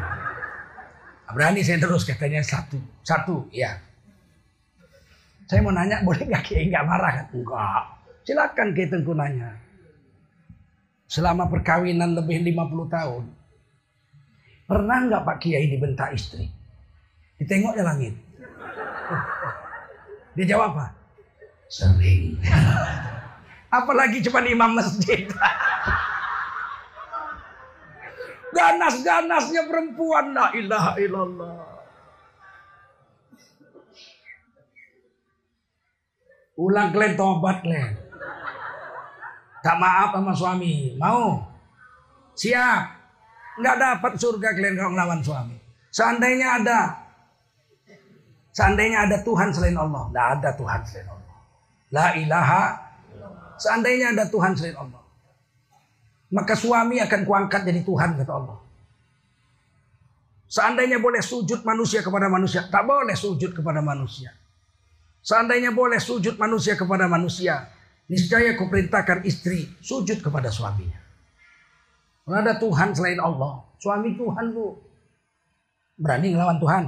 Nggak berani saya terus katanya satu. Satu, ya. Saya mau nanya, boleh nggak Kiai nggak marah kan? Enggak. Silakan kita nanya. Selama perkawinan lebih 50 tahun. Pernah nggak Pak Kiai dibentak istri? Ditengoknya langit. Dia jawab apa? Sering. [LAUGHS] Apalagi cuma imam masjid. Ganas-ganasnya perempuan. La ilaha illallah. Ulang kalian tobat kalian. Tak maaf sama suami. Mau? Siap. Nggak dapat surga kalian kalau ngelawan suami. Seandainya ada. Seandainya ada Tuhan selain Allah. Nggak ada Tuhan selain Allah. La ilaha. Seandainya ada Tuhan selain Allah. Maka suami akan kuangkat jadi Tuhan kata Allah. Seandainya boleh sujud manusia kepada manusia. Tak boleh sujud kepada manusia. Seandainya boleh sujud manusia kepada manusia Niscaya kuperintahkan istri sujud kepada suaminya. Kalau ada Tuhan selain Allah, suami Tuhan bu berani ngelawan Tuhan.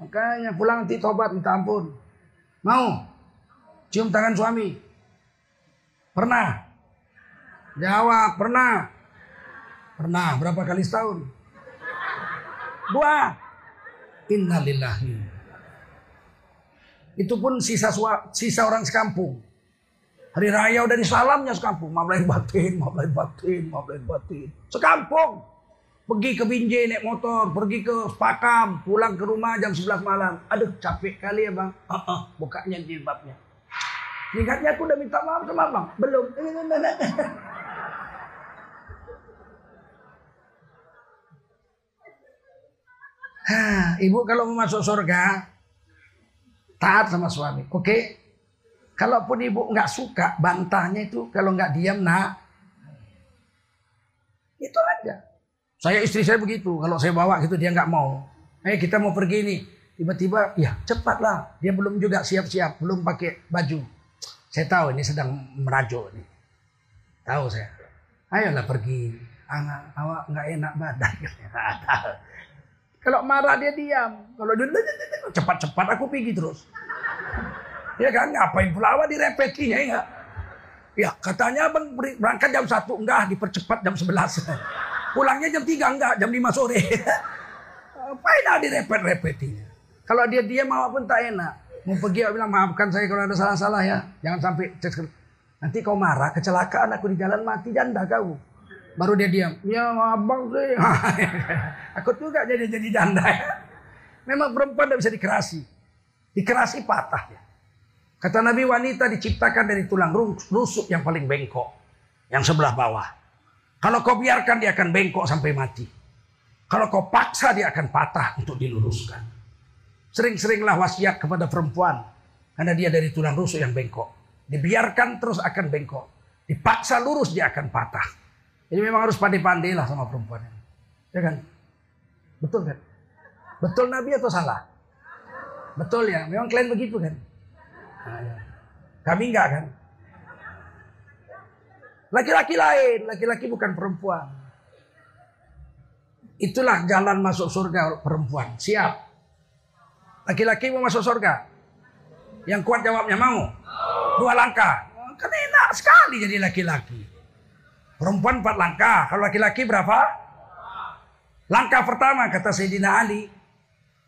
Makanya pulang nanti tobat minta ampun. Mau cium tangan suami? Pernah? Jawab, pernah. Pernah, berapa kali setahun? Dua. Innalillahi. Itu pun sisa sisa orang sekampung. Hari raya udah disalamnya sekampung. Maaf lahir batin, maaf lahir batin, maaf lahir batin. Sekampung. Pergi ke Binjai naik motor, pergi ke Spakam, pulang ke rumah jam 11 malam. Aduh capek kali ya bang. Uh -uh, bukanya jilbabnya. Ingatnya aku udah minta maaf sama bang. Belum. [LAUGHS] Hah, ibu kalau mau masuk surga, taat sama suami. Oke? Okay? Kalaupun ibu nggak suka, bantahnya itu kalau nggak diam nak. Itu aja. Saya istri saya begitu. Kalau saya bawa gitu dia nggak mau. Eh kita mau pergi nih. Tiba-tiba ya cepatlah. Dia belum juga siap-siap. Belum pakai baju. Saya tahu ini sedang merajuk nih. Tahu saya. Ayolah pergi. Anak awak nggak enak badan. [LAUGHS] Kalau marah dia diam. Kalau dia cepat-cepat aku pergi terus. Ya kan, ngapain pula awak direpetinya ya Ya, katanya bang berangkat jam satu enggak, dipercepat jam 11. [LAUGHS] Pulangnya jam 3 enggak, jam 5 sore. [LAUGHS] Ngapain direpet-repetinya. Kalau dia diam awak pun tak enak. Mau pergi awak bilang maafkan saya kalau ada salah-salah ya. Jangan sampai nanti kau marah, kecelakaan aku di jalan mati janda kau. Baru dia diam. Ya abang sih. [LAUGHS] aku juga jadi jadi janda ya. Memang perempuan tidak bisa dikerasi. Dikerasi patah ya. Kata Nabi wanita diciptakan dari tulang rusuk yang paling bengkok. Yang sebelah bawah. Kalau kau biarkan dia akan bengkok sampai mati. Kalau kau paksa dia akan patah untuk diluruskan. Sering-seringlah wasiat kepada perempuan. Karena dia dari tulang rusuk yang bengkok. Dibiarkan terus akan bengkok. Dipaksa lurus dia akan patah. Jadi memang harus pandai-pandai lah sama perempuan. Ya kan? Betul kan? Betul Nabi atau salah? Betul ya, memang kalian begitu kan? Nah, ya. Kami enggak kan? Laki-laki lain, laki-laki bukan perempuan. Itulah jalan masuk surga perempuan. Siap. Laki-laki mau masuk surga? Yang kuat jawabnya mau. Dua langkah. Kan enak sekali jadi laki-laki. Perempuan empat langkah. Kalau laki-laki berapa? Langkah pertama kata Sayyidina Ali.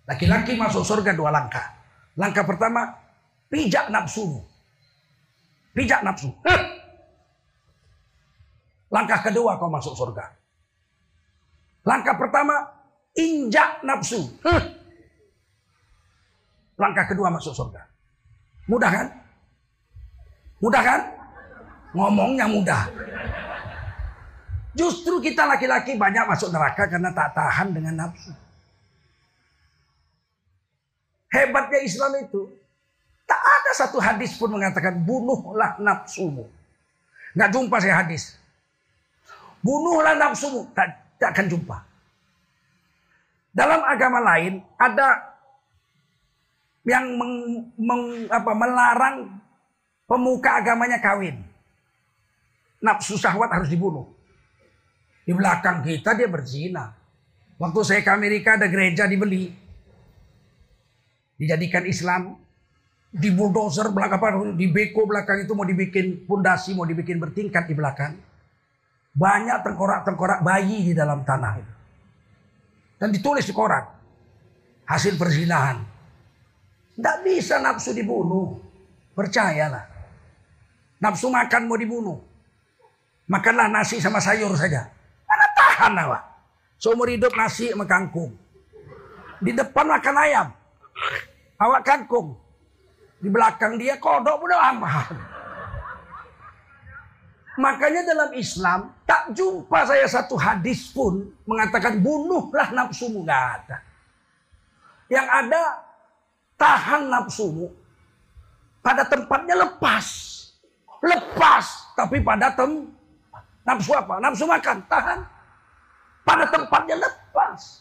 Laki-laki masuk surga dua langkah. Langkah pertama, pijak nafsu. Pijak nafsu. Langkah kedua kau masuk surga. Langkah pertama, injak nafsu. Langkah kedua masuk surga. Mudah kan? Mudah kan? Ngomongnya mudah. Justru kita laki-laki banyak masuk neraka karena tak tahan dengan nafsu. Hebatnya Islam itu. Tak ada satu hadis pun mengatakan bunuhlah nafsumu. Nggak jumpa saya hadis. Bunuhlah nafsumu. Tak, tak akan jumpa. Dalam agama lain ada yang meng, meng, apa, melarang pemuka agamanya kawin. Nafsu syahwat harus dibunuh. Di belakang kita dia berzina. Waktu saya ke Amerika ada gereja dibeli. Dijadikan Islam. Di bulldozer belakang di beko belakang itu mau dibikin pondasi, mau dibikin bertingkat di belakang. Banyak tengkorak-tengkorak bayi di dalam tanah itu. Dan ditulis di koran. Hasil perzinahan. Tidak bisa nafsu dibunuh. Percayalah. Nafsu makan mau dibunuh. Makanlah nasi sama sayur saja. Tahan awak. Seumur hidup nasi sama kangkung. Di depan makan ayam. Awak kangkung. Di belakang dia kodok udah aman. Makanya dalam Islam tak jumpa saya satu hadis pun mengatakan bunuhlah nafsumu nggak ada. Yang ada tahan nafsumu pada tempatnya lepas. Lepas tapi pada tem nafsu apa? Nafsu makan, tahan. Pada tempatnya lepas.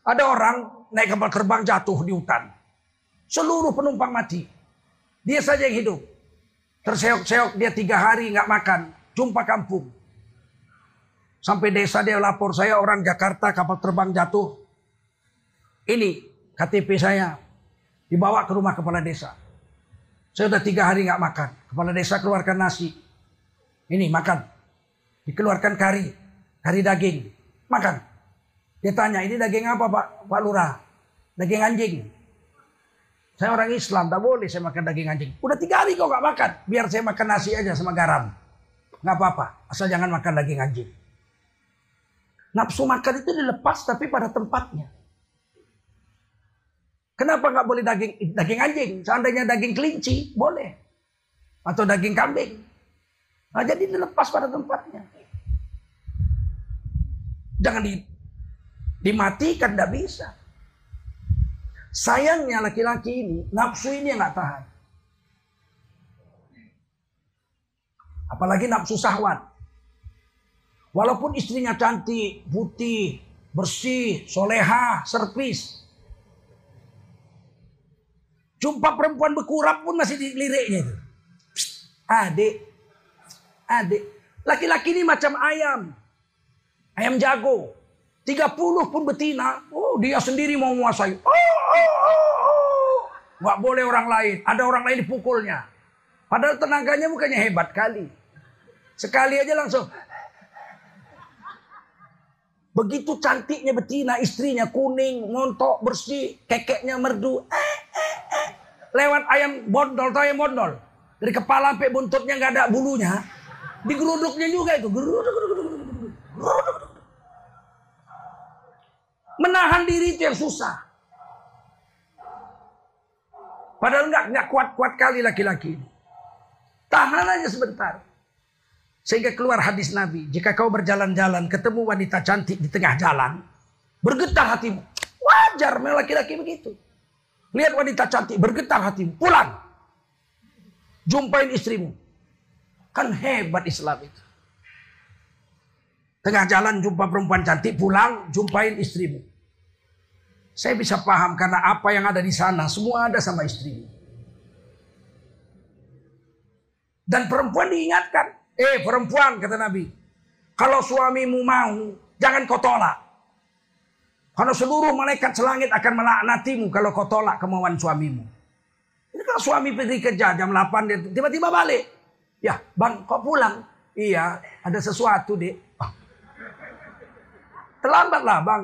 Ada orang naik kapal terbang jatuh di hutan. Seluruh penumpang mati. Dia saja yang hidup. Terseok-seok dia tiga hari nggak makan. Jumpa kampung. Sampai desa dia lapor saya orang Jakarta kapal terbang jatuh. Ini KTP saya dibawa ke rumah kepala desa. Saya udah tiga hari nggak makan. Kepala desa keluarkan nasi. Ini makan. Dikeluarkan kari. Kari daging. Makan. Dia tanya, ini daging apa Pak, Pak Lurah? Daging anjing. Saya orang Islam, tak boleh saya makan daging anjing. Udah tiga hari kok gak makan. Biar saya makan nasi aja sama garam. Gak apa-apa. Asal jangan makan daging anjing. Nafsu makan itu dilepas tapi pada tempatnya. Kenapa gak boleh daging daging anjing? Seandainya daging kelinci, boleh. Atau daging kambing. Nah, jadi dilepas pada tempatnya. Jangan di, dimatikan, tidak bisa. Sayangnya laki-laki ini, nafsu ini yang nggak tahan. Apalagi nafsu sahwat. Walaupun istrinya cantik, putih, bersih, soleha, servis. Jumpa perempuan berkurap pun masih diliriknya itu. adik, adik. Laki-laki ini macam ayam. Ayam jago. 30 pun betina. Oh dia sendiri mau menguasai. Oh, oh, oh, oh. Gak boleh orang lain. Ada orang lain dipukulnya. Padahal tenaganya bukannya hebat kali. Sekali aja langsung. Begitu cantiknya betina, istrinya kuning, ngontok, bersih, kekeknya merdu. Lewat ayam bondol, tau ayam bondol. Dari kepala sampai buntutnya nggak ada bulunya. Digeruduknya juga itu. Geruduk, geruduk, geruduk, geruduk. Menahan diri itu yang susah. Padahal enggak, enggak kuat-kuat kali laki-laki. Tahan aja sebentar. Sehingga keluar hadis Nabi. Jika kau berjalan-jalan ketemu wanita cantik di tengah jalan. Bergetar hatimu. Wajar memang laki-laki begitu. Lihat wanita cantik bergetar hatimu. Pulang. Jumpain istrimu. Kan hebat Islam itu. Tengah jalan jumpa perempuan cantik pulang jumpain istrimu. Saya bisa paham karena apa yang ada di sana semua ada sama istrimu. Dan perempuan diingatkan, Eh perempuan kata Nabi. Kalau suamimu mau jangan kau tolak. Karena seluruh malaikat selangit akan melaknatimu kalau kau tolak kemauan suamimu. Ini kalau suami pergi kerja jam 8 dia tiba-tiba balik. Ya bang kok pulang? Iya ada sesuatu. Terlambat lah bang.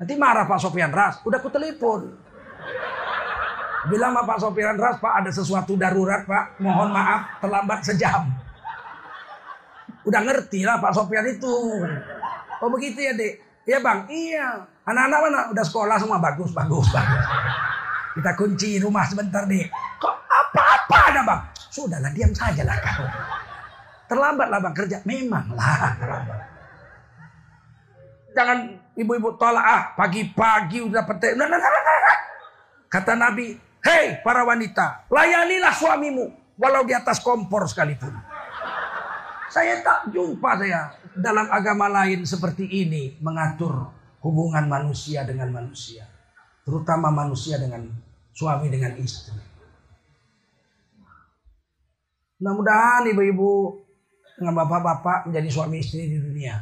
Nanti marah Pak Sofian Ras. Udah ku telepon. Bilang sama Pak Sofian Ras, Pak ada sesuatu darurat Pak. Mohon maaf terlambat sejam. Udah ngerti lah Pak Sofian itu. Oh begitu ya dek? Iya bang, iya. Anak-anak mana? Udah sekolah semua bagus, bagus, bagus. Kita kunci rumah sebentar dek. Kok apa-apa ada bang? Sudahlah diam saja lah kau. Terlambat lah bang kerja. Memang lah. Jangan ibu-ibu tolak ah pagi-pagi udah petek. Nah, nah, nah, nah. Kata Nabi, hei para wanita, layanilah suamimu walau di atas kompor sekalipun. Saya tak jumpa saya dalam agama lain seperti ini mengatur hubungan manusia dengan manusia. Terutama manusia dengan suami dengan istri. Mudah-mudahan ibu-ibu dengan bapak-bapak menjadi suami istri di dunia.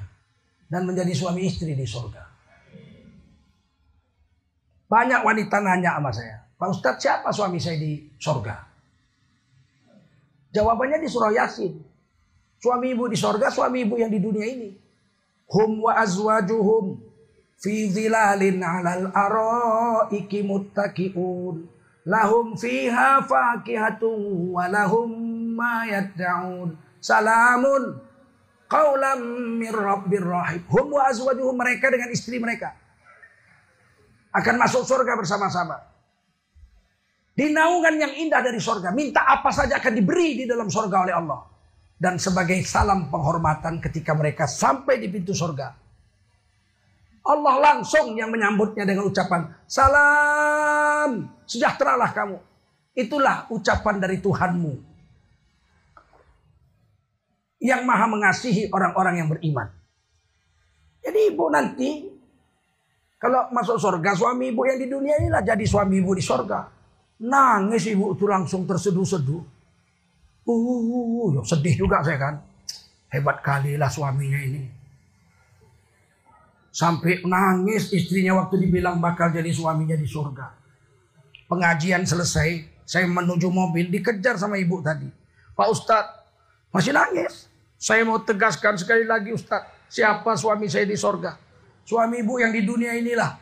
Dan menjadi suami istri di surga. Banyak wanita nanya sama saya. Pak Ustadz siapa suami saya di surga? Jawabannya di surah Yasin. Suami ibu di sorga, suami ibu yang di dunia ini. Hum wa azwajuhum fi zilalin alal araiki muttaqiun. Lahum fiha fakihatun wa lahum ma yad'un. Salamun qawlam min rabbir rahim. Hum wa azwajuhum mereka dengan istri mereka. Akan masuk surga bersama-sama. Di naungan yang indah dari surga. Minta apa saja akan diberi di dalam surga oleh Allah dan sebagai salam penghormatan ketika mereka sampai di pintu surga. Allah langsung yang menyambutnya dengan ucapan salam, sejahteralah kamu. Itulah ucapan dari Tuhanmu yang maha mengasihi orang-orang yang beriman. Jadi ibu nanti kalau masuk surga suami ibu yang di dunia inilah jadi suami ibu di surga. Nangis ibu itu langsung terseduh-seduh. Uh, ya sedih juga saya kan. Hebat kali lah suaminya ini. Sampai nangis istrinya waktu dibilang bakal jadi suaminya di surga. Pengajian selesai, saya menuju mobil dikejar sama ibu tadi. Pak Ustadz, masih nangis. Saya mau tegaskan sekali lagi Ustadz, siapa suami saya di surga? Suami ibu yang di dunia inilah.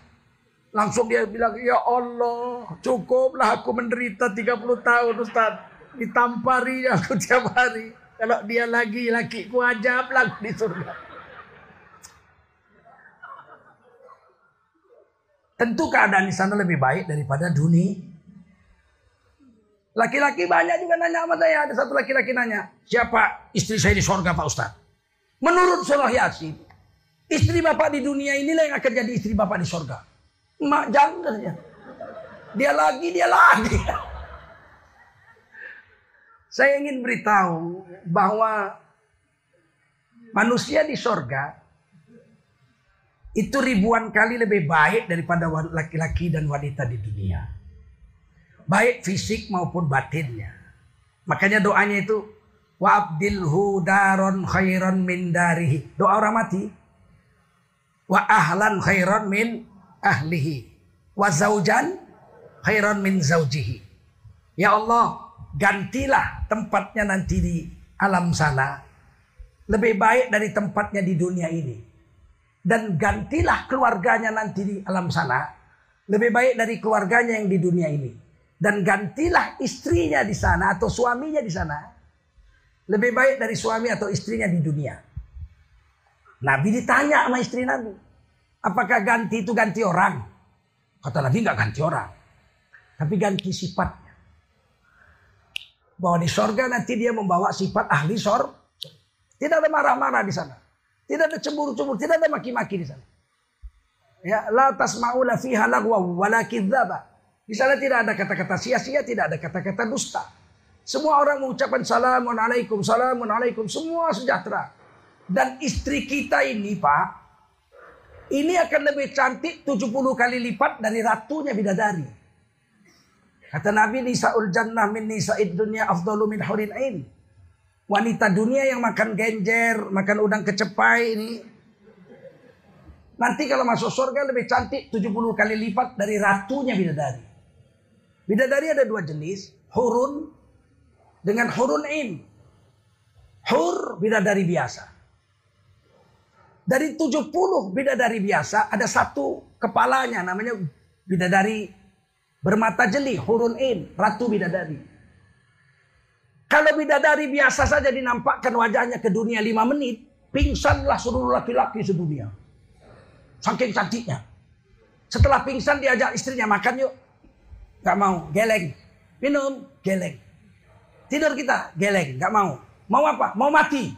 Langsung dia bilang, ya Allah, cukuplah aku menderita 30 tahun Ustadz ditampari aku [LAUGHS] tiap hari. Kalau dia lagi lakiku ajab lah di surga. Tentu keadaan di sana lebih baik daripada dunia. Laki-laki banyak juga nanya sama saya. Ada satu laki-laki nanya. Siapa istri saya di surga Pak Ustaz? Menurut surah Yasin. Istri bapak di dunia inilah yang akan jadi istri bapak di surga. Mak jangan ya. Dia lagi, dia lagi. Saya ingin beritahu bahwa manusia di sorga itu ribuan kali lebih baik daripada laki-laki dan wanita di dunia. Baik fisik maupun batinnya. Makanya doanya itu wa abdilhu daron khairan min darihi. Doa orang mati. Wa ahlan khairan min ahlihi. Wa zaujan khairan min zaujihi. Ya Allah, gantilah tempatnya nanti di alam sana lebih baik dari tempatnya di dunia ini. Dan gantilah keluarganya nanti di alam sana lebih baik dari keluarganya yang di dunia ini. Dan gantilah istrinya di sana atau suaminya di sana lebih baik dari suami atau istrinya di dunia. Nabi ditanya sama istri Nabi, apakah ganti itu ganti orang? Kata Nabi nggak ganti orang, tapi ganti sifat bahwa di sorga nanti dia membawa sifat ahli sor Tidak ada marah-marah di sana. Tidak ada cemburu-cemburu, tidak ada maki-maki di sana. Ya, la tasma'ula fiha lagwa wala kidzaba. Di sana tidak ada kata-kata sia-sia, tidak ada kata-kata dusta. Semua orang mengucapkan salamun alaikum, salamun alaikum, semua sejahtera. Dan istri kita ini, Pak, ini akan lebih cantik 70 kali lipat dari ratunya bidadari. Kata Nabi Nisa'ul Jannah min Nisa'id dunia afdalu min hurin ain. Wanita dunia yang makan genjer, makan udang kecepai ini. Nanti kalau masuk surga lebih cantik 70 kali lipat dari ratunya bidadari. Bidadari ada dua jenis, hurun dengan hurun in. Hur bidadari biasa. Dari 70 bidadari biasa ada satu kepalanya namanya bidadari bermata jeli, hurun in, ratu bidadari. Kalau bidadari biasa saja dinampakkan wajahnya ke dunia lima menit, pingsanlah seluruh laki-laki sedunia. Saking cantiknya. Setelah pingsan diajak istrinya makan yuk. Gak mau, geleng. Minum, geleng. Tidur kita, geleng. Gak mau. Mau apa? Mau mati.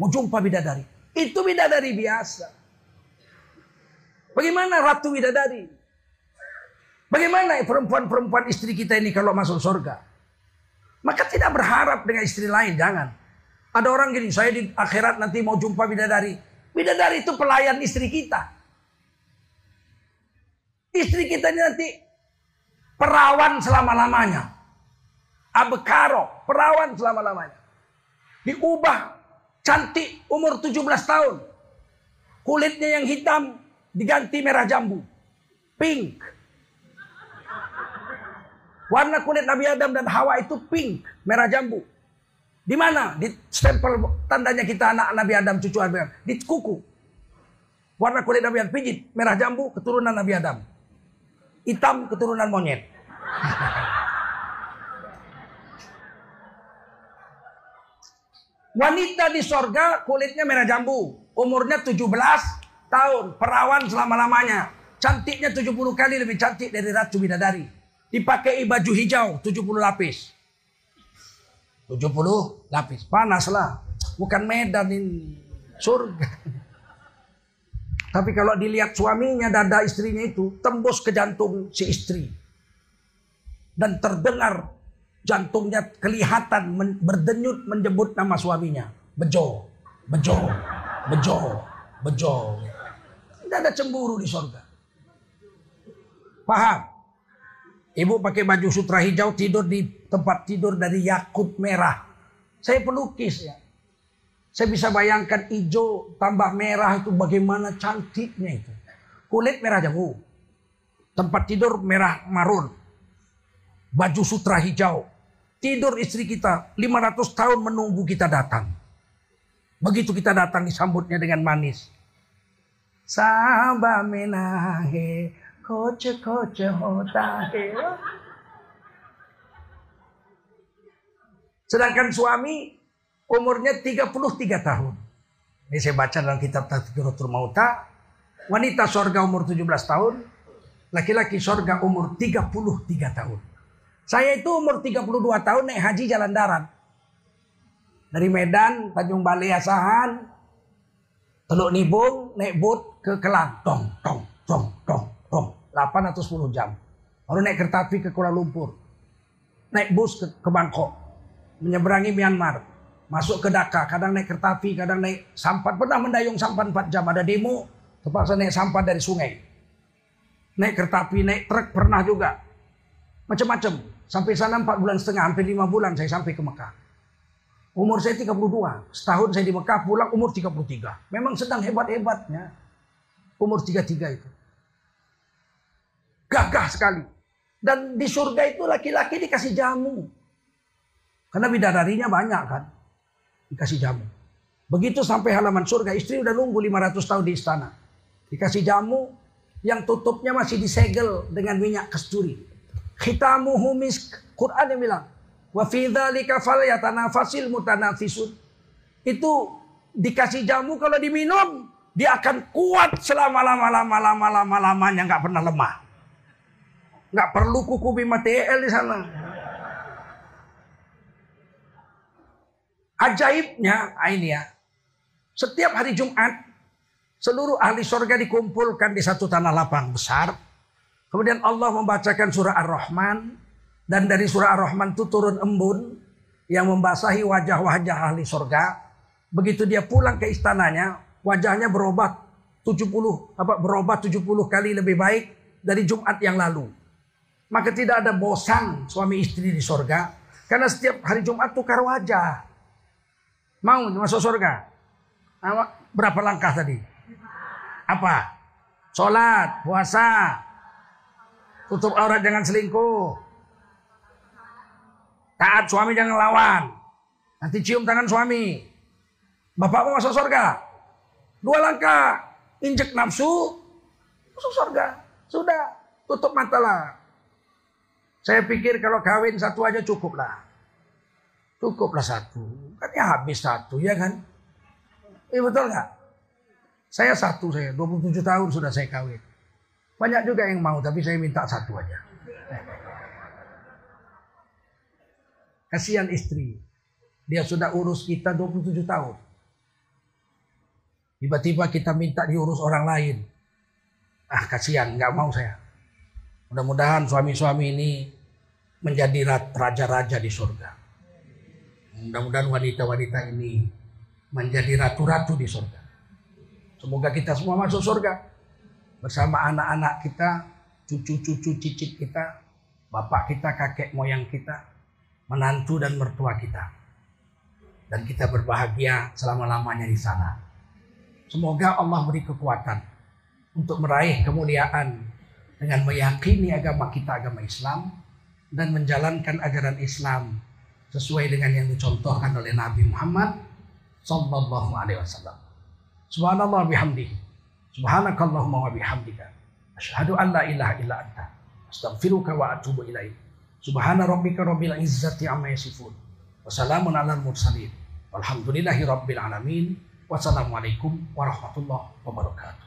Mau jumpa bidadari. Itu bidadari biasa. Bagaimana ratu bidadari? Bagaimana perempuan-perempuan istri kita ini kalau masuk surga? Maka tidak berharap dengan istri lain, jangan. Ada orang gini, saya di akhirat nanti mau jumpa bidadari. Bidadari itu pelayan istri kita. Istri kita ini nanti perawan selama-lamanya. Abekaro, perawan selama-lamanya. Diubah cantik umur 17 tahun. Kulitnya yang hitam diganti merah jambu. Pink. Warna kulit Nabi Adam dan Hawa itu pink, merah jambu. Di mana? Di stempel tandanya kita anak Nabi Adam, cucu Nabi Adam. Di kuku. Warna kulit Nabi Adam pijit, merah jambu, keturunan Nabi Adam. Hitam, keturunan monyet. [LAUGHS] Wanita di sorga kulitnya merah jambu. Umurnya 17 tahun. Perawan selama-lamanya. Cantiknya 70 kali lebih cantik dari Ratu Bidadari dipakai baju hijau 70 lapis. 70 lapis. Panas lah. Bukan Medan ini. Surga. Tapi kalau dilihat suaminya, dada istrinya itu tembus ke jantung si istri. Dan terdengar jantungnya kelihatan berdenyut menyebut nama suaminya. Bejo, bejo, bejo, bejo. Tidak ada cemburu di surga. Paham? Ibu pakai baju sutra hijau tidur di tempat tidur dari yakut merah. Saya pelukis ya. Saya bisa bayangkan hijau tambah merah itu bagaimana cantiknya itu. Kulit merah jambu. Tempat tidur merah marun. Baju sutra hijau. Tidur istri kita 500 tahun menunggu kita datang. Begitu kita datang disambutnya dengan manis. Sabah menahe Koce koce hota Sedangkan suami umurnya 33 tahun. Ini saya baca dalam kitab Tazkiratul Mauta. Wanita sorga umur 17 tahun. Laki-laki sorga umur 33 tahun. Saya itu umur 32 tahun naik haji jalan darat. Dari Medan, Tanjung Balai Asahan, Teluk Nibung, naik boat ke Kelang. Tong, tong, tong, tong. 8 atau 10 jam. Baru naik kereta api ke Kuala Lumpur. Naik bus ke, ke Bangkok. Menyeberangi Myanmar. Masuk ke Dhaka. Kadang naik kereta api, kadang naik sampan. Pernah mendayung sampan 4 jam. Ada demo, terpaksa naik sampan dari sungai. Naik kereta api, naik truk pernah juga. Macam-macam. Sampai sana 4 bulan setengah, hampir 5 bulan saya sampai ke Mekah. Umur saya 32. Setahun saya di Mekah, pulang umur 33. Memang sedang hebat-hebatnya. Umur 33 itu. Gagah sekali. Dan di surga itu laki-laki dikasih jamu. Karena bidadarinya banyak kan. Dikasih jamu. Begitu sampai halaman surga, istri udah nunggu 500 tahun di istana. Dikasih jamu yang tutupnya masih disegel dengan minyak kasturi. Khitamuhu misk. Quran yang bilang, wa fi dzalika falyatanafasil mutanafisun. Itu dikasih jamu kalau diminum dia akan kuat selama lama lama lama lama lamanya nggak pernah lemah. Nggak perlu kuku Bima TL di sana. Ajaibnya ah, ini ya. Setiap hari Jumat seluruh ahli surga dikumpulkan di satu tanah lapang besar. Kemudian Allah membacakan surah Ar-Rahman dan dari surah Ar-Rahman itu turun embun yang membasahi wajah-wajah ahli surga. Begitu dia pulang ke istananya, wajahnya berubah 70 apa berubah 70 kali lebih baik dari Jumat yang lalu. Maka tidak ada bosan suami istri di surga karena setiap hari Jumat tukar wajah. Mau masuk surga? Berapa langkah tadi? Apa? Sholat, puasa, tutup aurat jangan selingkuh. Taat suami jangan lawan. Nanti cium tangan suami. Bapak mau masuk surga? Dua langkah. Injek nafsu, masuk surga. Sudah, tutup mata lah. Saya pikir kalau kawin satu aja cukup lah. Cukuplah satu. Kan ya habis satu ya kan. Iya betul nggak? Saya satu saya, 27 tahun sudah saya kawin. Banyak juga yang mau tapi saya minta satu aja. Kasihan istri. Dia sudah urus kita 27 tahun. Tiba-tiba kita minta diurus orang lain. Ah kasihan, nggak mau saya. Mudah-mudahan suami-suami ini menjadi raja-raja di surga. Mudah-mudahan wanita-wanita ini menjadi ratu-ratu di surga. Semoga kita semua masuk surga bersama anak-anak kita, cucu-cucu cicit kita, bapak kita, kakek moyang kita, menantu dan mertua kita. Dan kita berbahagia selama-lamanya di sana. Semoga Allah beri kekuatan untuk meraih kemuliaan dengan meyakini agama kita, agama Islam, dan menjalankan ajaran Islam sesuai dengan yang dicontohkan oleh Nabi Muhammad sallallahu alaihi wasallam. Subhanallah bihamdi. Subhanakallahumma wa bihamdika. Asyhadu an la ilaha illa anta. Astaghfiruka wa atubu ilaik. Subhana rabbika rabbil izzati amma yasifun. Wassalamun alal mursalin. Walhamdulillahi rabbil alamin. Wassalamualaikum warahmatullahi wabarakatuh.